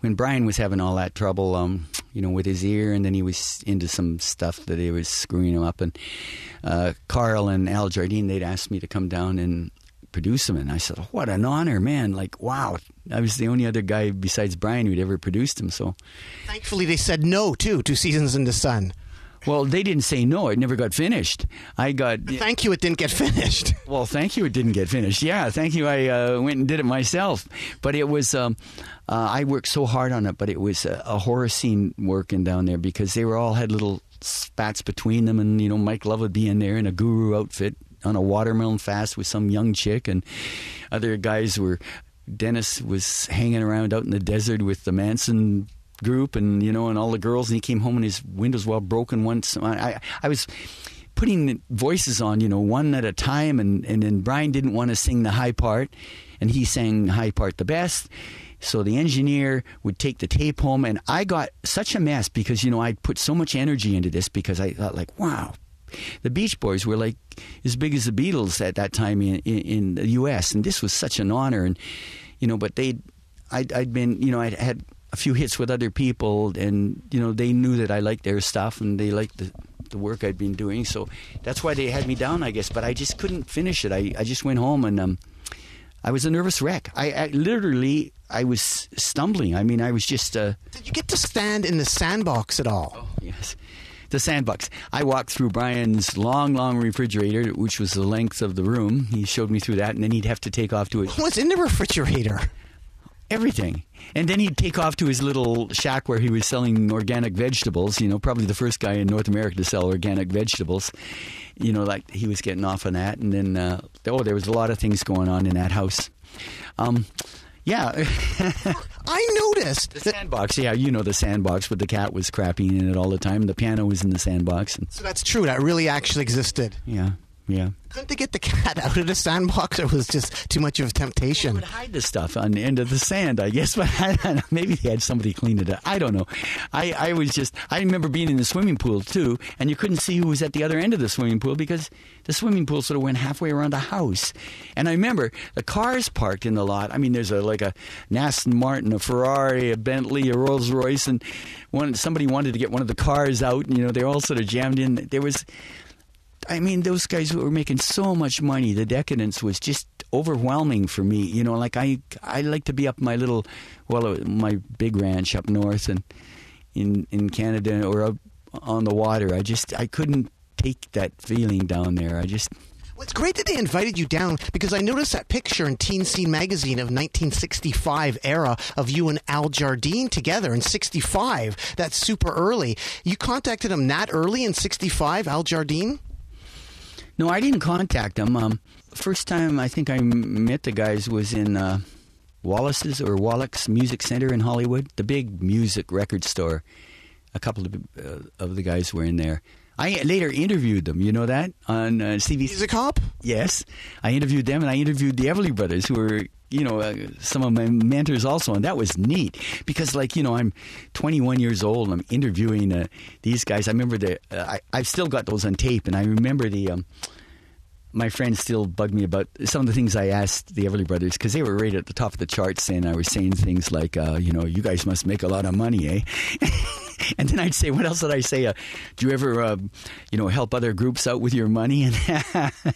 when Brian was having all that trouble, um, you know, with his ear, and then he was into some stuff that he was screwing him up. And uh, Carl and Al Jardine, they'd asked me to come down and produce him, and I said, "What an honor, man! Like, wow, I was the only other guy besides Brian who'd ever produced him." So, Thankfully, they said no too. Two seasons in the sun. Well, they didn't say no. It never got finished. I got Thank you. It didn't get finished. Well, thank you. It didn't get finished. Yeah, thank you. I uh, went and did it myself, but it was. Um, uh, I worked so hard on it, but it was a, a horror scene working down there because they were all had little spats between them, and you know Mike Love would be in there in a guru outfit on a watermelon fast with some young chick, and other guys were. Dennis was hanging around out in the desert with the Manson group, and you know, and all the girls, and he came home and his windows were broken. Once I, I, I was putting voices on, you know, one at a time, and, and then Brian didn't want to sing the high part, and he sang the high part the best. So the engineer would take the tape home, and I got such a mess because, you know, I put so much energy into this because I thought, like, wow, the Beach Boys were like as big as the Beatles at that time in, in, in the U.S., and this was such an honor. And, you know, but they, I'd, I'd been, you know, I'd had a few hits with other people, and, you know, they knew that I liked their stuff and they liked the, the work I'd been doing. So that's why they had me down, I guess. But I just couldn't finish it. I, I just went home and um, I was a nervous wreck. I, I literally, I was stumbling. I mean, I was just. Uh, Did you get to stand in the sandbox at all? Yes. The sandbox. I walked through Brian's long, long refrigerator, which was the length of the room. He showed me through that, and then he'd have to take off to his What's in the refrigerator? everything. And then he'd take off to his little shack where he was selling organic vegetables. You know, probably the first guy in North America to sell organic vegetables. You know, like he was getting off on that. And then, uh, oh, there was a lot of things going on in that house. Um, yeah, I noticed the sandbox. Yeah, you know the sandbox, but the cat was crapping in it all the time. The piano was in the sandbox, and So that's true. That really actually existed. yeah, Yeah. Couldn't they get the cat out of the sandbox, or was just too much of a temptation? would hide the stuff on the end of the sand, I guess. But I maybe they had somebody clean it up. I don't know. I, I was just, I remember being in the swimming pool too, and you couldn't see who was at the other end of the swimming pool because the swimming pool sort of went halfway around the house. And I remember the cars parked in the lot. I mean, there's a like a Aston Martin, a Ferrari, a Bentley, a Rolls Royce, and one somebody wanted to get one of the cars out, and you know they all sort of jammed in. There was I mean, those guys were making so much money. The decadence was just overwhelming for me. You know, like I, I like to be up my little, well, uh, my big ranch up north and in in Canada or up on the water. I just, I couldn't take that feeling down there. I just, Well, it's great that they invited you down because I noticed that picture in Teen Scene magazine of 1965 era of you and Al Jardine together in 65. That's super early. You contacted him that early in 65, Al Jardine? No, I didn't contact them. Um, first time I think I met the guys was in uh, Wallace's or Wallach's Music Center in Hollywood, the big music record store. A couple of, uh, of the guys were in there. I later interviewed them. You know that on uh, CBC. a cop. Yes, I interviewed them, and I interviewed the Everly Brothers, who were you know uh, some of my mentors also, and that was neat because like you know I'm 21 years old, and I'm interviewing uh, these guys. I remember the uh, I, I've still got those on tape, and I remember the. Um, my friends still bug me about some of the things I asked the Everly Brothers because they were right at the top of the charts, and I was saying things like, uh, you know, you guys must make a lot of money, eh? and then I'd say, what else did I say? Uh, do you ever, uh, you know, help other groups out with your money? And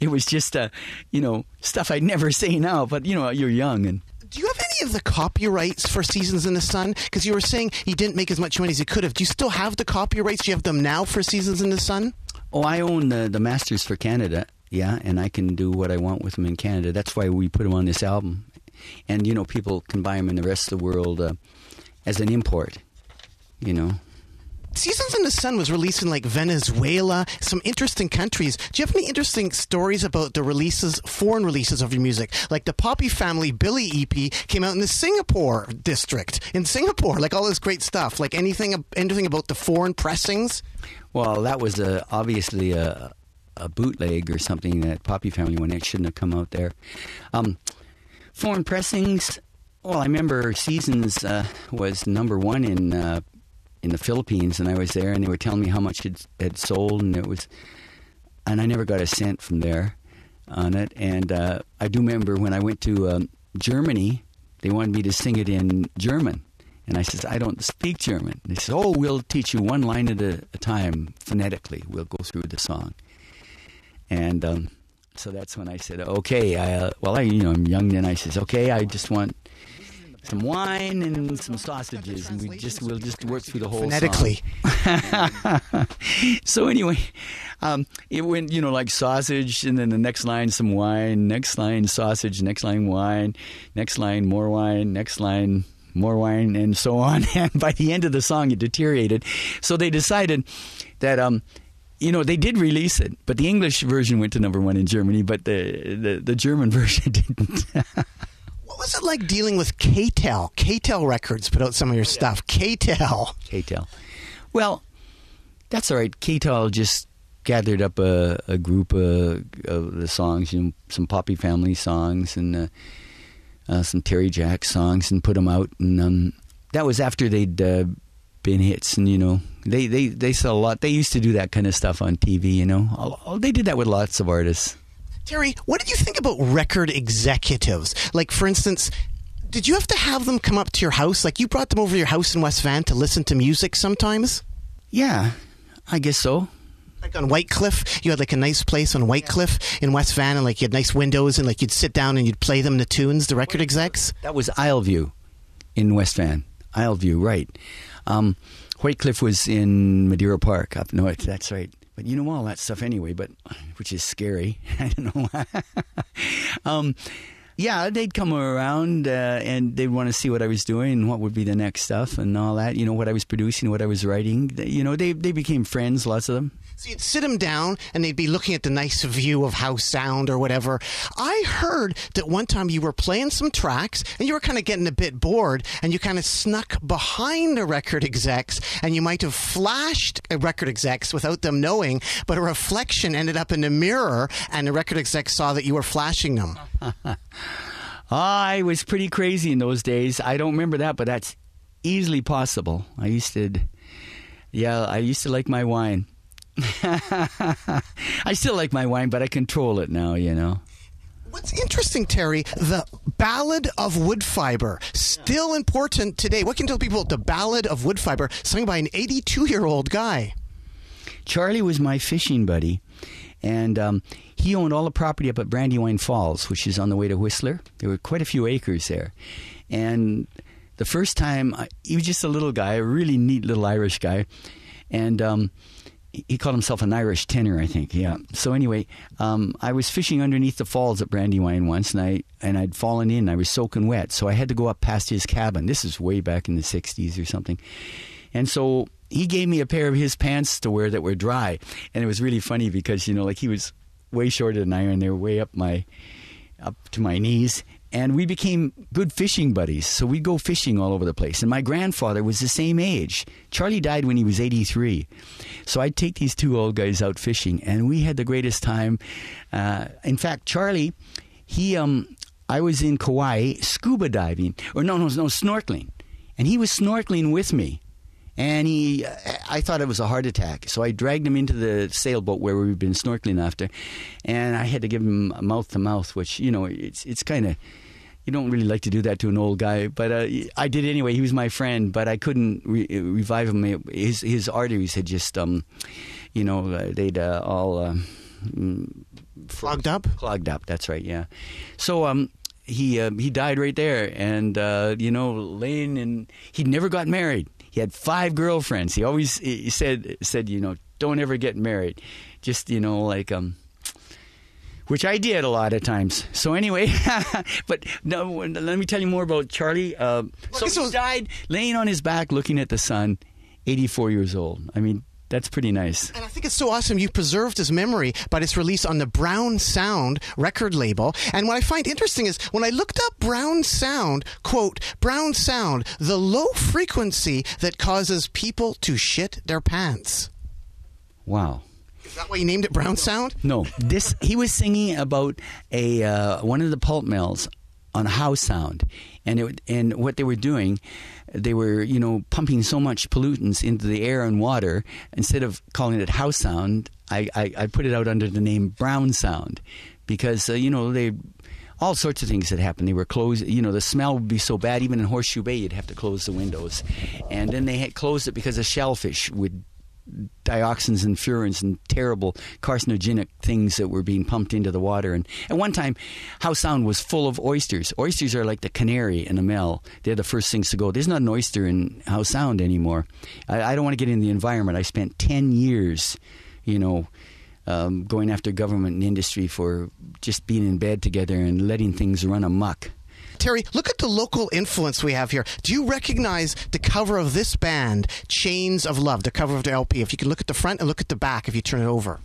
it was just, uh, you know, stuff I'd never say now. But you know, you're young, and Do you have any of the copyrights for Seasons in the Sun? Because you were saying you didn't make as much money as you could have. Do you still have the copyrights? Do you have them now for Seasons in the Sun? oh, I own the the masters for Canada, yeah, and I can do what I want with them in Canada. That's why we put them on this album, and you know, people can buy them in the rest of the world uh, as an import. You know, Seasons in the Sun was released in like Venezuela, some interesting countries. Do you have any interesting stories about the releases, foreign releases of your music? Like the Poppy Family Billy EP came out in the Singapore district in Singapore, like all this great stuff. Like anything, anything about the foreign pressings? Well, that was uh, obviously a, a bootleg or something that Poppy Family when it shouldn't have come out there. Um, foreign pressings. Well, I remember Seasons uh, was number one in uh, in the Philippines, and I was there, and they were telling me how much it had sold, and it was, and I never got a cent from there on it. And uh, I do remember when I went to um, Germany, they wanted me to sing it in German. And I says, I don't speak German. They said, Oh, we'll teach you one line at a, a time phonetically. We'll go through the song. And um, so that's when I said, Okay. I, uh, well, I, you know, I'm young then. I says, Okay, I just want some wine and some sausages, and we just we'll just work through the whole song Phonetically. so anyway, um, it went you know like sausage, and then the next line some wine, next line sausage, next line wine, next line more wine, next line more wine, and so on. And by the end of the song, it deteriorated. So they decided that. Um, you know, they did release it, but the English version went to number one in Germany, but the the, the German version didn't. Was it like dealing with K-tel? K-tel Records put out some of your stuff. K-tel. K-tel. Well, that's all right. K-tel just gathered up a, a group of, of the songs, you know, some Poppy Family songs and uh, uh, some Terry Jack songs, and put them out. And um, that was after they'd uh, been hits, and you know, they, they they sell a lot. They used to do that kind of stuff on TV. You know, they did that with lots of artists. Terry, what did you think about record executives? Like, for instance, did you have to have them come up to your house? Like, you brought them over to your house in West Van to listen to music sometimes? Yeah, I guess so. Like on White Cliff, you had like a nice place on White Cliff in West Van, and like you had nice windows, and like you'd sit down and you'd play them the tunes, the record execs. That was Isleview in West Van. Isleview, right. Um, Whitecliff was in Madeira Park up north. That's right. But you know all that stuff anyway, but which is scary. I don't know. um, yeah, they'd come around uh, and they'd want to see what I was doing and what would be the next stuff and all that. You know, what I was producing, what I was writing. You know, they they became friends, lots of them. So you'd sit them down and they'd be looking at the nice view of Howe Sound or whatever. I heard that one time you were playing some tracks and you were kind of getting a bit bored and you kind of snuck behind the record execs and you might have flashed a record execs without them knowing, but a reflection ended up in the mirror and the record execs saw that you were flashing them. I was pretty crazy in those days. I don't remember that, but that's easily possible. I used to, yeah, I used to like my wine. I still like my wine, but I control it now, you know. What's interesting, Terry, the Ballad of Woodfibre, still important today. What can you tell people the Ballad of Woodfibre, sung by an 82 year old guy? Charlie was my fishing buddy, and um, he owned all the property up at Brandywine Falls, which is on the way to Whistler. There were quite a few acres there, and the first time I, he was just a little guy, a really neat little Irish guy, and um, he- called himself an Irish tenor, I think. Yeah. So anyway, um, I was fishing underneath the falls at Brandywine once, and I and I'd fallen in. I was soaking wet, so I had to go up past his cabin. This is way back in the '60s or something. And so he gave me a pair of his pants to wear that were dry. And it was really funny because, you know, like he was way shorter than I and they were way up my up to my knees. And we became good fishing buddies. So we'd go fishing all over the place. And my grandfather was the same age. Charlie died when he was 83. So I'd take these two old guys out fishing, and we had the greatest time. Uh, in fact, Charlie, he, um, I was in Kauai scuba diving, or no, no, no, snorkeling. And he was snorkeling with me and he i thought it was a heart attack so i dragged him into the sailboat where we've been snorkeling after and i had to give him mouth to mouth which you know it's it's kind of you don't really like to do that to an old guy but uh, i did anyway he was my friend but i couldn't re- revive him his his arteries had just um you know uh, they'd uh, all uh, mm, Clogged up? clogged up. That's right. Yeah. So um, he uh, he died right there, and uh, you know, laying and He'd never got married. He had five girlfriends. He always he said said you know don't ever get married. Just you know like um. Which I did a lot of times. So anyway, but no. Let me tell you more about Charlie. Uh, so he died laying on his back, looking at the sun. Eighty-four years old. I mean, that's pretty nice. And I think it's so awesome you preserved his memory by its release on the Brown Sound record label. And what I find interesting is when I looked up Brown Sound, quote, Brown Sound, the low frequency that causes people to shit their pants. Wow. Is that why you named it Brown Sound? No, this he was singing about a uh, one of the pulp mills on Howe Sound, and it, and what they were doing, they were you know pumping so much pollutants into the air and water. Instead of calling it Howe Sound, I I, I put it out under the name brown sound, because uh, you know they. All sorts of things that happened. They were closed. You know, the smell would be so bad. Even in Horseshoe Bay, you'd have to close the windows, and then they had closed it because the shellfish would dioxins and furans and terrible carcinogenic things that were being pumped into the water. And at one time, Howe Sound was full of oysters. Oysters are like the canary in a mill. They're the first things to go. There's not an oyster in Howe Sound anymore. I, I don't want to get in the environment. I spent 10 years, you know, um, going after government and industry for just being in bed together and letting things run amok. Terry, look at the local influence we have here. Do you recognize the cover of this band, Chains of Love, the cover of the LP? If you can look at the front and look at the back if you turn it over.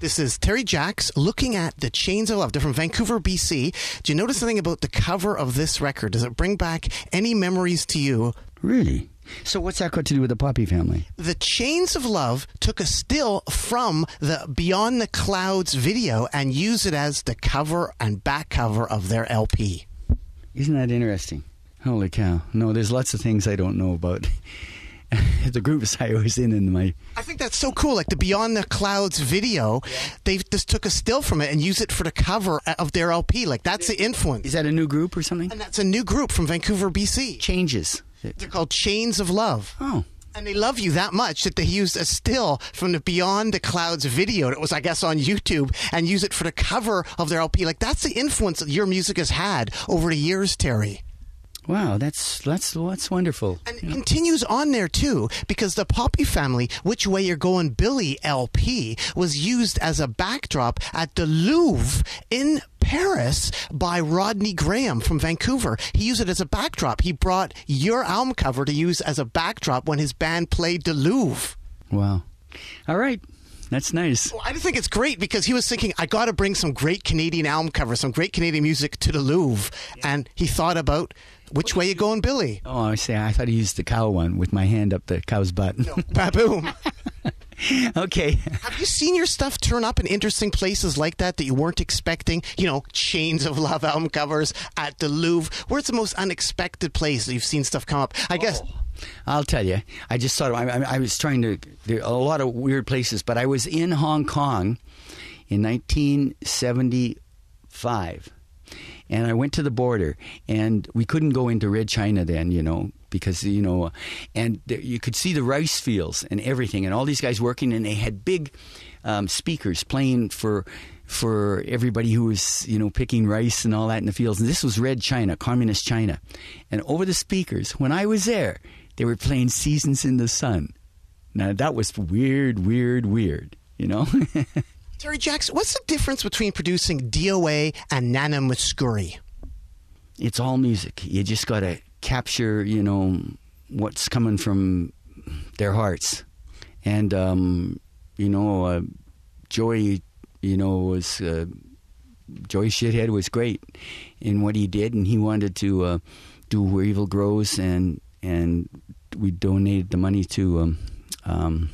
This is Terry Jacks looking at the Chains of Love. They're from Vancouver, BC. Do you notice anything about the cover of this record? Does it bring back any memories to you? Really? So what's that got to do with the Poppy family? The Chains of Love took a still from the Beyond the Clouds video and used it as the cover and back cover of their LP. Isn't that interesting? Holy cow. No, there's lots of things I don't know about the groups I was in in my I think that's so cool. Like the Beyond the Clouds video, they just took a still from it and used it for the cover of their LP. Like that's the influence. Is that a new group or something? And that's a new group from Vancouver, BC. Changes. They're called Chains of Love. Oh. And they love you that much that they used a still from the Beyond the Clouds video that was, I guess, on YouTube and use it for the cover of their LP. Like that's the influence that your music has had over the years, Terry. Wow, that's that's that's wonderful. And it continues on there too, because the Poppy Family, Which Way You're Going Billy LP, was used as a backdrop at the Louvre in Paris by Rodney Graham from Vancouver. He used it as a backdrop. He brought your album cover to use as a backdrop when his band played the Louvre. Wow. All right. That's nice. Well, I just think it's great because he was thinking, I got to bring some great Canadian album covers, some great Canadian music to the Louvre. And he thought about which way you going, Billy? Oh, I say I thought he used the cow one with my hand up the cow's butt. No. Baboom. okay. Have you seen your stuff turn up in interesting places like that that you weren't expecting? You know, Chains of Love album covers at the Louvre. Where's the most unexpected place that you've seen stuff come up? I guess. Oh, I'll tell you. I just thought I, I, I was trying to there are a lot of weird places, but I was in Hong Kong in 1975, and I went to the border, and we couldn't go into Red China then, you know, because you know, and there, you could see the rice fields and everything, and all these guys working, and they had big um, speakers playing for for everybody who was you know picking rice and all that in the fields. And this was Red China, communist China, and over the speakers when I was there, they were playing Seasons in the Sun. Now that was weird, weird, weird. You know. Terry Jackson, what's the difference between producing DOA and Nana Mouskouri? it's all music. You just got to capture, you know, what's coming from their hearts. And, um, you know, uh, Joey, you know, was, uh, Joey Shithead was great in what he did, and he wanted to uh, do Where Evil Grows, and, and we donated the money to, um, um,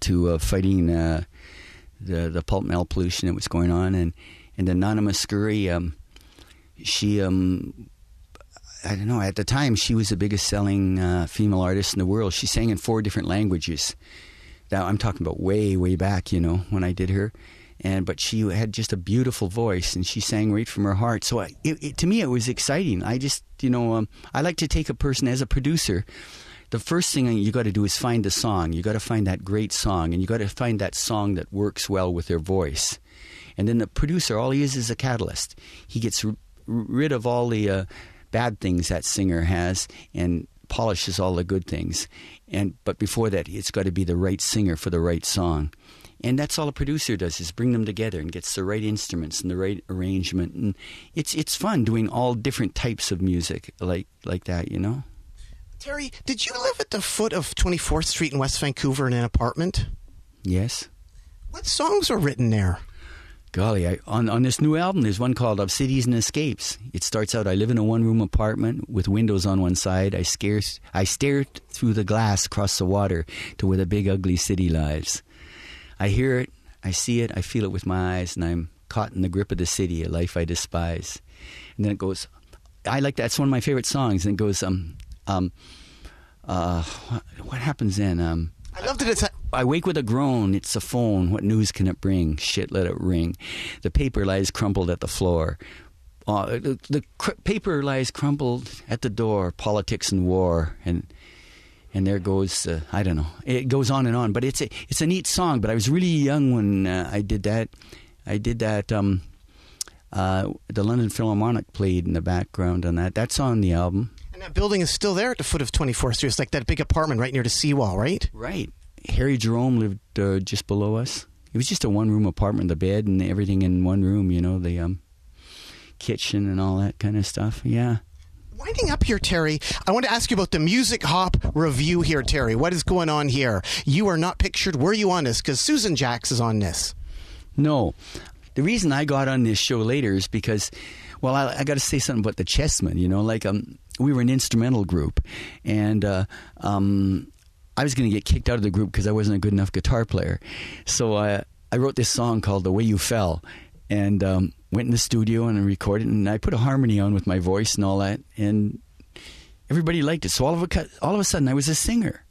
to uh, fighting uh, the, the pulp mill pollution that was going on. And, and Nana Mouskouri, um, she um I don't know. At the time, she was the biggest selling uh, female artist in the world. She sang in four different languages. Now I'm talking about way, way back, you know, when I did her. And but she had just a beautiful voice, and she sang right from her heart. So I, it, it, to me, it was exciting. I just, you know, um, I like to take a person as a producer. The first thing you got to do is find the song. You got to find that great song, and you got to find that song that works well with their voice. And then the producer, all he is is a catalyst. He gets r- rid of all the uh, bad things that singer has and polishes all the good things. And but before that, it's got to be the right singer for the right song. And that's all a producer does is bring them together and gets the right instruments and the right arrangement. And it's it's fun doing all different types of music like like that, you know. Terry, did you live at the foot of 24th Street in West Vancouver in an apartment? Yes. What songs were written there? Golly, I, on on this new album, there's one called "Of Cities and Escapes." It starts out: I live in a one-room apartment with windows on one side. I scarce I stare through the glass across the water to where the big ugly city lies. I hear it, I see it, I feel it with my eyes, and I'm caught in the grip of the city, a life I despise. And then it goes. I like that's one of my favorite songs. And it goes, um, um, uh, what, happens then? Um, I loved it. It's I wake with a groan. It's a phone. What news can it bring? Shit, let it ring. The paper lies crumpled at the floor. Uh, the the cr- paper lies crumpled at the door. Politics and war, and and there goes uh, I don't know. It goes on and on, but it's a it's a neat song. But I was really young when uh, I did that. I did that. Um, uh, the London Philharmonic played in the background on that. That's on the album. And that building is still there at the foot of 24th Street. It's like that big apartment right near the seawall, right? Right. Harry Jerome lived uh, just below us. It was just a one room apartment, the bed and everything in one room, you know, the um, kitchen and all that kind of stuff. Yeah. Winding up here, Terry, I want to ask you about the Music Hop review here, Terry. What is going on here? You are not pictured. Were you on this? Because Susan Jacks is on this. No. The reason I got on this show later is because, well, I, I got to say something about the Chessmen. You know, like um, we were an instrumental group, and uh, um, I was going to get kicked out of the group because I wasn't a good enough guitar player. So I I wrote this song called "The Way You Fell," and um, went in the studio and I recorded, and I put a harmony on with my voice and all that, and everybody liked it. So all of a all of a sudden, I was a singer,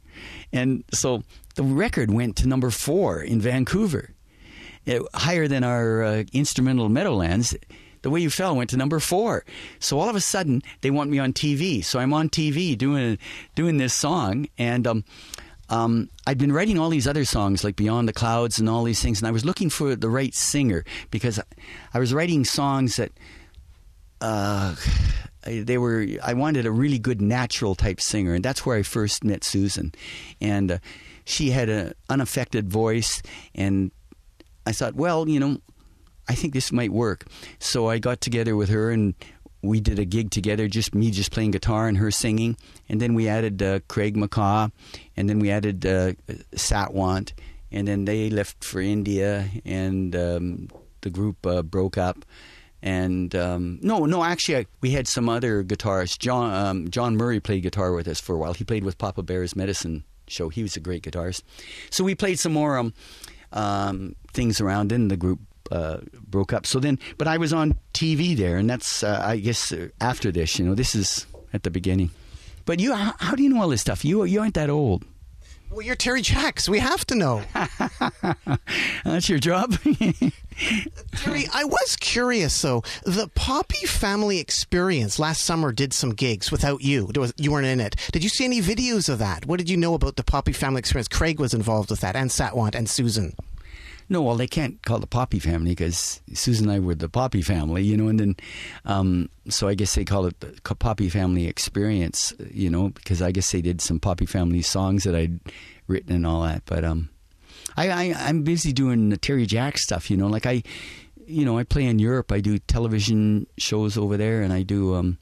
and so the record went to number four in Vancouver, It- higher than our uh, instrumental Meadowlands. The way you fell went to number four. So all of a sudden, they want me on TV. So I'm on TV doing doing this song, and um, um, I'd been writing all these other songs like Beyond the Clouds and all these things, and I was looking for the right singer because I was writing songs that uh, they were. I wanted a really good natural type singer, and that's where I first met Susan, and uh, she had an unaffected voice, and I thought, well, you know, I think this might work. So I got together with her and we did a gig together, just me just playing guitar and her singing. And then we added uh, Craig McCaw, and then we added uh, Satwant, and then they left for India, and um, the group uh, broke up. And um, no, no, actually, I, we had some other guitarists. John um, John Murray played guitar with us for a while. He played with Papa Bear's Medicine Show. He was a great guitarist. So we played some more um, um, things around, and the group uh, broke up. So then, but I was on TV there, and that's uh, I guess uh, after this. You know, this is at the beginning. But you, how, how do you know all this stuff? You you aren't that old. Well, you're Terry Jacks. We have to know. That's your job. Terry, I was curious though. The Poppy family experience last summer did some gigs without you. You weren't in it. Did you see any videos of that? What did you know about the Poppy family experience? Craig was involved with that, and Satwant and Susan. No, well, they can't call the Poppy family because Susan and I were the Poppy family, you know, and then, um, so I guess they call it the Poppy family experience, you know, because I guess they did some Poppy family songs that I'd written and all that. But um, I, I I'm busy doing the Terry Jack stuff, you know, like I, you know, I play in Europe. I do television shows over there, and I do um,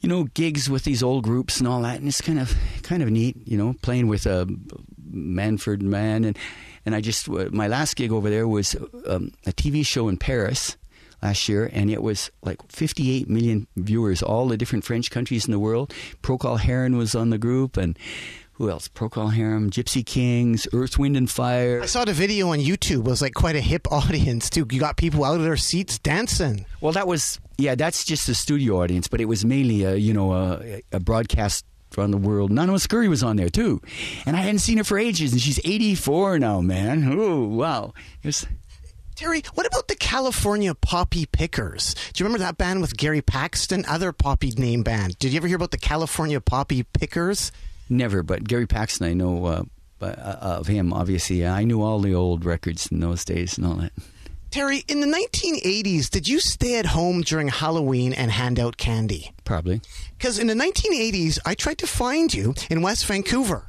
you know, gigs with these old groups and all that, and it's kind of kind of neat, you know, playing with a Manfred Mann, and and I just uh, my last gig over there was um, a TV show in Paris last year, and it was like 58 million viewers, all the different French countries in the world. Procol Harum was on the group, and who else? Procol Harum, Gypsy Kings, Earth, Wind and Fire. I saw the video on YouTube. It was like quite a hip audience too. You got people out of their seats dancing. Well, that was yeah. That's just the studio audience, but it was mainly a you know a, a broadcast around the world. Nana Mouskouri was on there too, and I hadn't seen her for ages, and she's 84 now, man. Ooh, wow! Terry, what about the California Poppy Pickers? Do you remember that band with Gary Paxton? Other Poppy name band. Did you ever hear about the California Poppy Pickers? never, but Gary Paxton, I know uh, uh, of him. Obviously, I knew all the old records in those days and all that. Terry, in the 1980s, did you stay at home during Halloween and hand out candy? Probably. Because in the 1980s, I tried to find you in West Vancouver.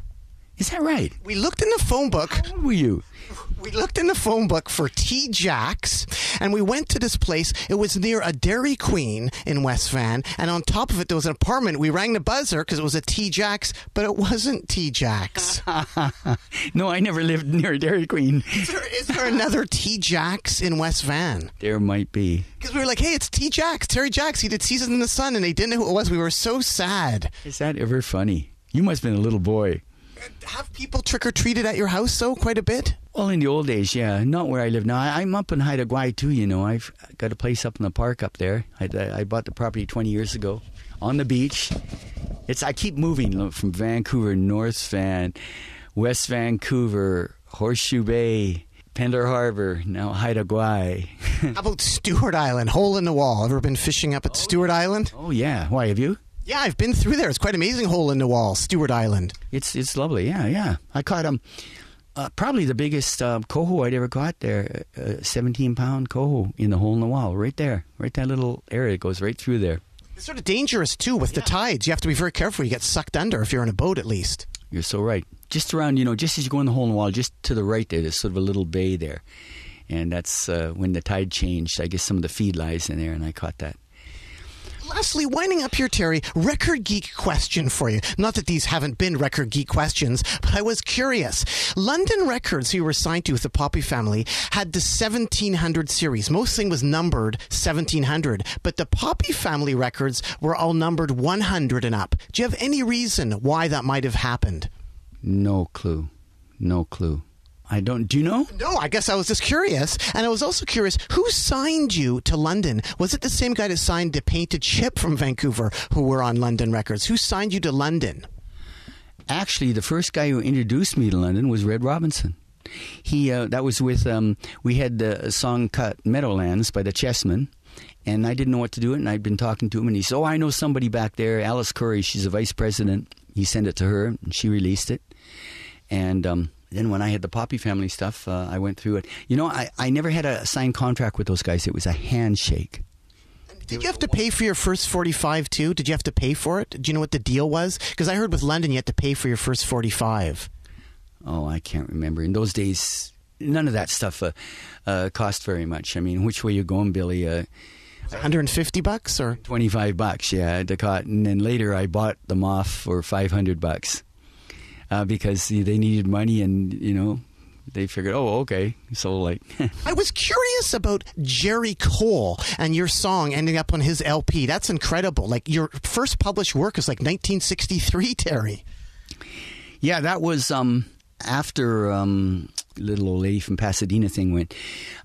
Is that right? We looked in the phone book. How old were you? We looked in the phone book for T Jacks, and we went to this place. It was near a Dairy Queen in West Van, and on top of it there was an apartment. We rang the buzzer because it was a T Jacks, but it wasn't T Jacks. no, I never lived near a Dairy Queen. is, there, is there another T Jacks in West Van? There might be. Because we were like, hey, it's T Jacks, Terry Jacks. He did Seasons in the Sun, and they didn't know who it was. We were so sad. Is that ever funny? You must have been a little boy. Have people trick or treated at your house though quite a bit? Well, in the old days, yeah. Not where I live now. I, I'm up in Haida Gwaii too. You know, I've got a place up in the park up there. I, I bought the property 20 years ago, on the beach. It's I keep moving from Vancouver, North Van, West Vancouver, Horseshoe Bay, Pender Harbor, now Haida Gwaii. How about Stuart Island, hole in the wall? Ever been fishing up at Stuart Island? oh yeah, why have you? Yeah, I've been through there. It's quite amazing hole in the wall, Stuart Island. It's it's lovely. Yeah, yeah. I caught um, uh, probably the biggest um, coho I'd ever caught there, uh, 17 pound coho in the hole in the wall, right there, right that little area goes right through there. It's sort of dangerous too with the tides. You have to be very careful. You get sucked under if you're in a boat, at least. You're so right. Just around, you know, just as you go in the hole in the wall, just to the right there, there's sort of a little bay there, and that's uh, when the tide changed. I guess some of the feed lies in there, and I caught that. Lastly, winding up here, Terry, record geek question for you. Not that these haven't been record geek questions, but I was curious. London Records, who you were signed to with the Poppy family, had the 1700 series. Most thing was numbered 1700, but the Poppy family records were all numbered 100 and up. Do you have any reason why that might have happened? No clue. No clue. I don't. Do you know? No, I guess I was just curious. And I was also curious who signed you to London? Was it the same guy that signed the Painted Ship from Vancouver who were on London Records? Who signed you to London? Actually, the first guy who introduced me to London was Red Robinson. He uh, that was with um, we had the song cut Meadowlands by the Chessmen, and I didn't know what to do it. And I'd been talking to him, and he said, "Oh, I know somebody back there, Alice Curry. She's a vice president." He sent it to her, and she released it. And um, then when I had the Poppy family stuff, uh, I went through it. You know, I, I never had a signed contract with those guys. It was a handshake. Did you have to pay for your first 45 too? Did you have to pay for it? Do you know what the deal was? Because I heard with London you had to pay for your first 45. Oh, I can't remember. In those days, none of that stuff uh, uh, cost very much. I mean, which way you going, Billy? Uh, 150 bucks or 25 bucks, yeah, the cotton. And later I bought them off for 500 bucks uh, because they needed money and, you know, they figured, oh, okay. So, like, I was curious about Jerry Cole and your song ending up on his LP. That's incredible. Like your first published work is like 1963, Terry. yeah, that was um, after um, little old lady from Pasadena thing went.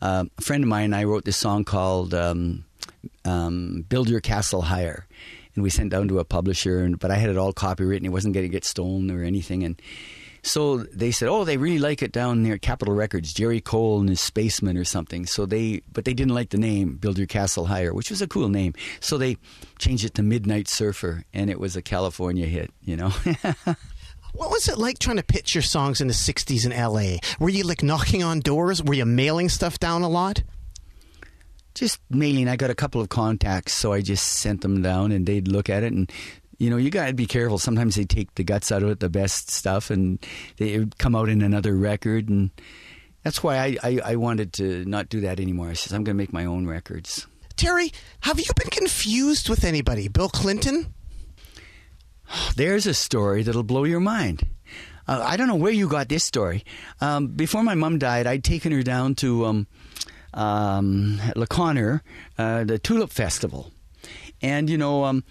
Uh, a friend of mine and I wrote this song called um, um, "Build Your Castle Higher," and we sent down to a publisher. And but I had it all copywritten; it wasn't going to get stolen or anything. And so they said, "Oh, they really like it down near Capitol Records, Jerry Cole and his Spaceman or something." So they, but they didn't like the name "Build Your Castle Higher," which was a cool name. So they changed it to Midnight Surfer, and it was a California hit. You know. What was it like trying to pitch your songs in the 60s in LA? Were you like knocking on doors? Were you mailing stuff down a lot? Just mailing. I got a couple of contacts, so I just sent them down, and they'd look at it. And you know, you got to be careful. Sometimes they take the guts out of it, the best stuff, and they come out in another record. And that's why I, I, I wanted to not do that anymore. I said I'm going to make my own records. Terry, have you been confused with anybody? Bill Clinton? There's a story that'll blow your mind. Uh, I don't know where you got this story. Um, before my mom died, I'd taken her down to um, um, La Conner, uh, the Tulip Festival, and you know, um,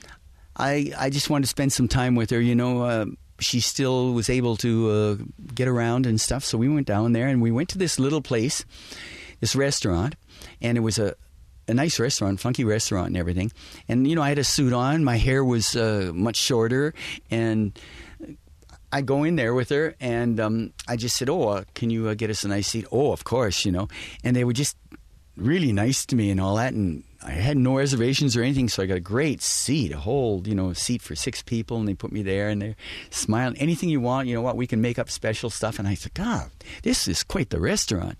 I I just wanted to spend some time with her. You know, uh, she still was able to uh, get around and stuff, so we went down there and we went to this little place, this restaurant, and it was a a nice restaurant, funky restaurant, and everything. And you know, I had a suit on. My hair was uh, much shorter, and I go in there with her, and um, I just said, "Oh, uh, can you uh, get us a nice seat?" Oh, of course, you know. And they were just really nice to me and all that, and I had no reservations or anything, so I got a great seat, a whole you know seat for six people, and they put me there, and they're smiling. Anything you want, you know what? We can make up special stuff. And I said, "God, this is quite the restaurant."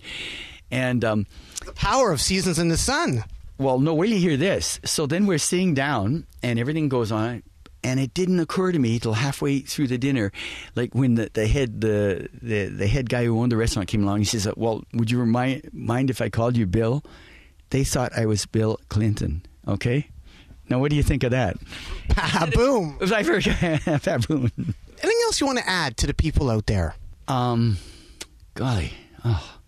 And um, The power of Seasons in the Sun. well, no, wait till you hear this. So then we're sitting down and everything goes on. And it didn't occur to me till halfway through the dinner, like when the, the head the, the the head guy who owned the restaurant came along. He says, "Well, would you remind, mind if I called you Bill?" They thought I was Bill Clinton. Okay, now what do you think of that? Boom. Was I very baboon? Anything else you want to add to the people out there? Um, golly, oh,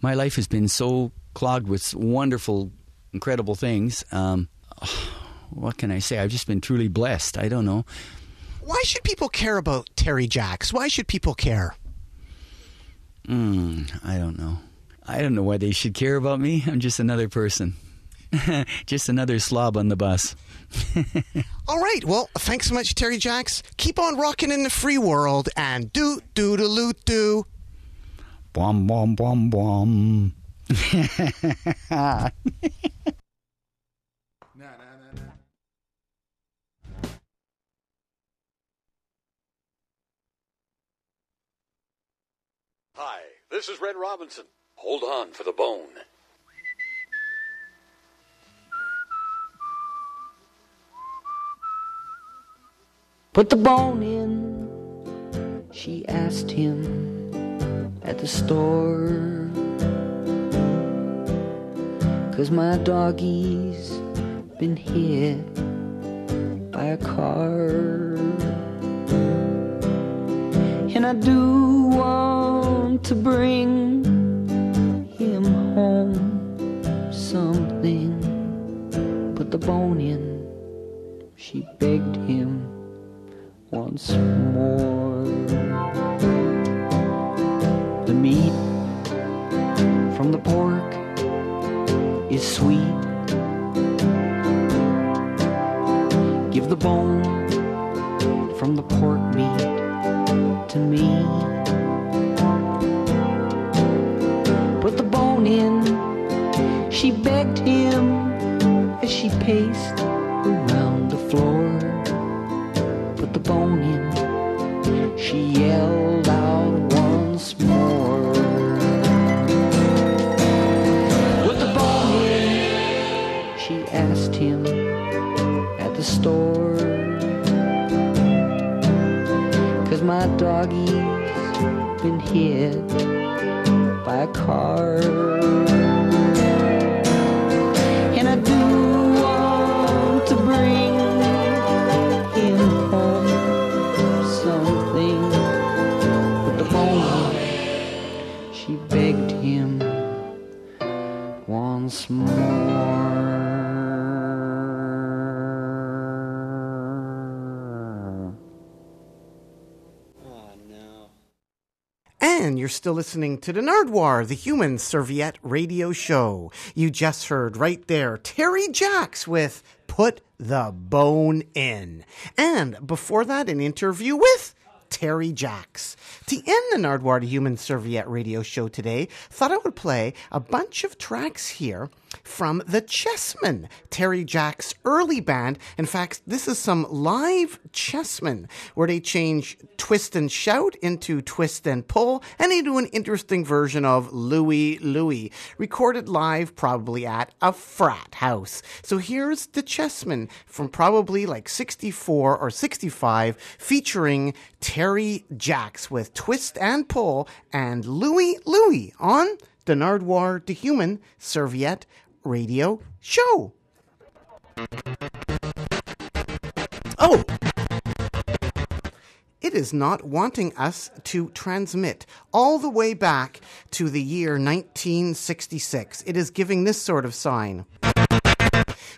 my life has been so clogged with wonderful, incredible things. Um, what can I say? I've just been truly blessed. I don't know. Why should people care about Terry Jacks? Why should people care? Mm, I don't know. I don't know why they should care about me. I'm just another person. just another slob on the bus. All right. Well, thanks so much, Terry Jacks. Keep on rocking in the free world and do do do do do. Bom, bom, bom, bom. Hi, this is Red Robinson. Hold on for the bone. Put the bone in, she asked him at the store. Cause my doggy's been hit by a car. And I do want to bring him home something. Put the bone in, she begged him once more. The meat from the pork is sweet. Give the bone from the pork meat to me. Put the bone in, she begged him as she paced hit by a car. Still listening to the Nardwuar, the Human Serviette Radio Show. You just heard right there Terry Jacks with Put the Bone In. And before that, an interview with Terry Jacks. To end the Nardwuar, the Human Serviette Radio Show today, thought I would play a bunch of tracks here from the Chessmen, Terry Jack's early band. In fact, this is some live Chessmen where they change twist and shout into twist and pull, and they do an interesting version of Louie Louie, recorded live probably at a frat house. So here's the Chessmen from probably like 64 or 65, featuring Terry Jacks with twist and pull and Louie Louie on the Nardwuar the Human Serviette Radio Show. Oh! It is not wanting us to transmit all the way back to the year 1966. It is giving this sort of sign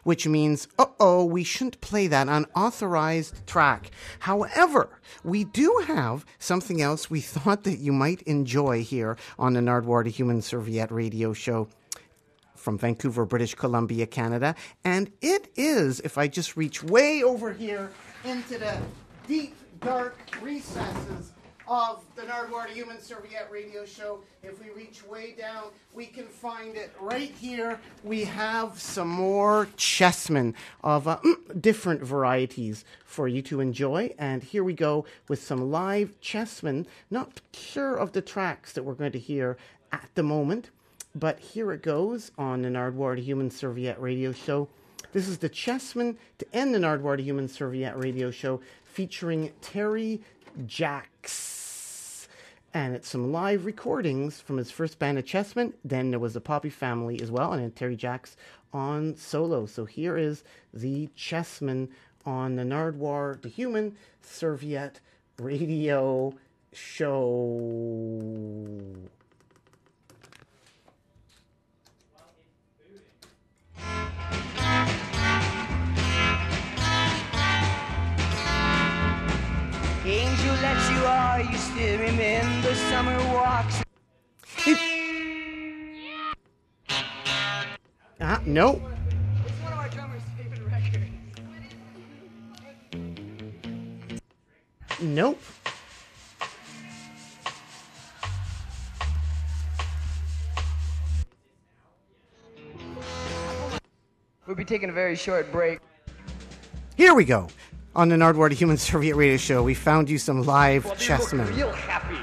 which means, uh oh, we shouldn't play that unauthorized track. However, we do have something else we thought that you might enjoy here on the Nardwuar the Human Serviette radio show from Vancouver, British Columbia, Canada. And it is, if I just reach way over here into the deep, dark recesses of the Nardwuar the Human Serviette radio show, if we reach way down, we can find it right here. We have some more chessmen of uh, different varieties for you to enjoy. And here we go with some live chessmen. Not sure of the tracks that we're going to hear at the moment. But here it goes on the Nardwuar the Human Serviette radio show. This is the Chessmen to end the Nardwar the Human Serviette radio show featuring Terry Jacks. And it's some live recordings from his first band of Chessmen. Then there was the Poppy family as well, and then Terry Jacks on solo. So here is the Chessmen on the Nardwuar the Human Serviette radio show. Angel that you are, you still remember summer walks. Ah, nope. It's one of our drummer's favorite records. Nope. We'll be taking a very short break. Here we go. On the Nardwuar the Human Serviette Radio Show, we found you some live Well, chessmen. real happy.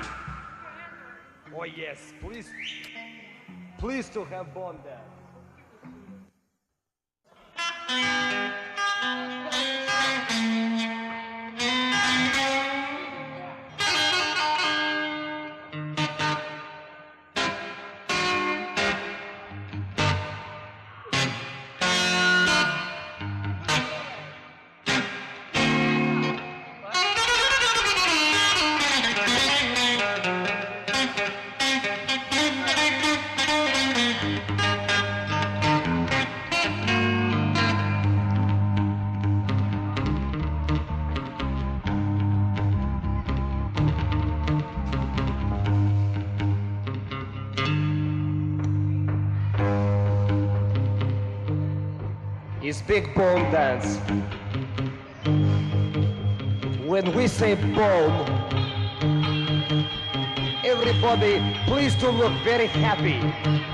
Oh yes, please, please to have Bond there. Big bone dance. When we say bone, everybody please to look very happy.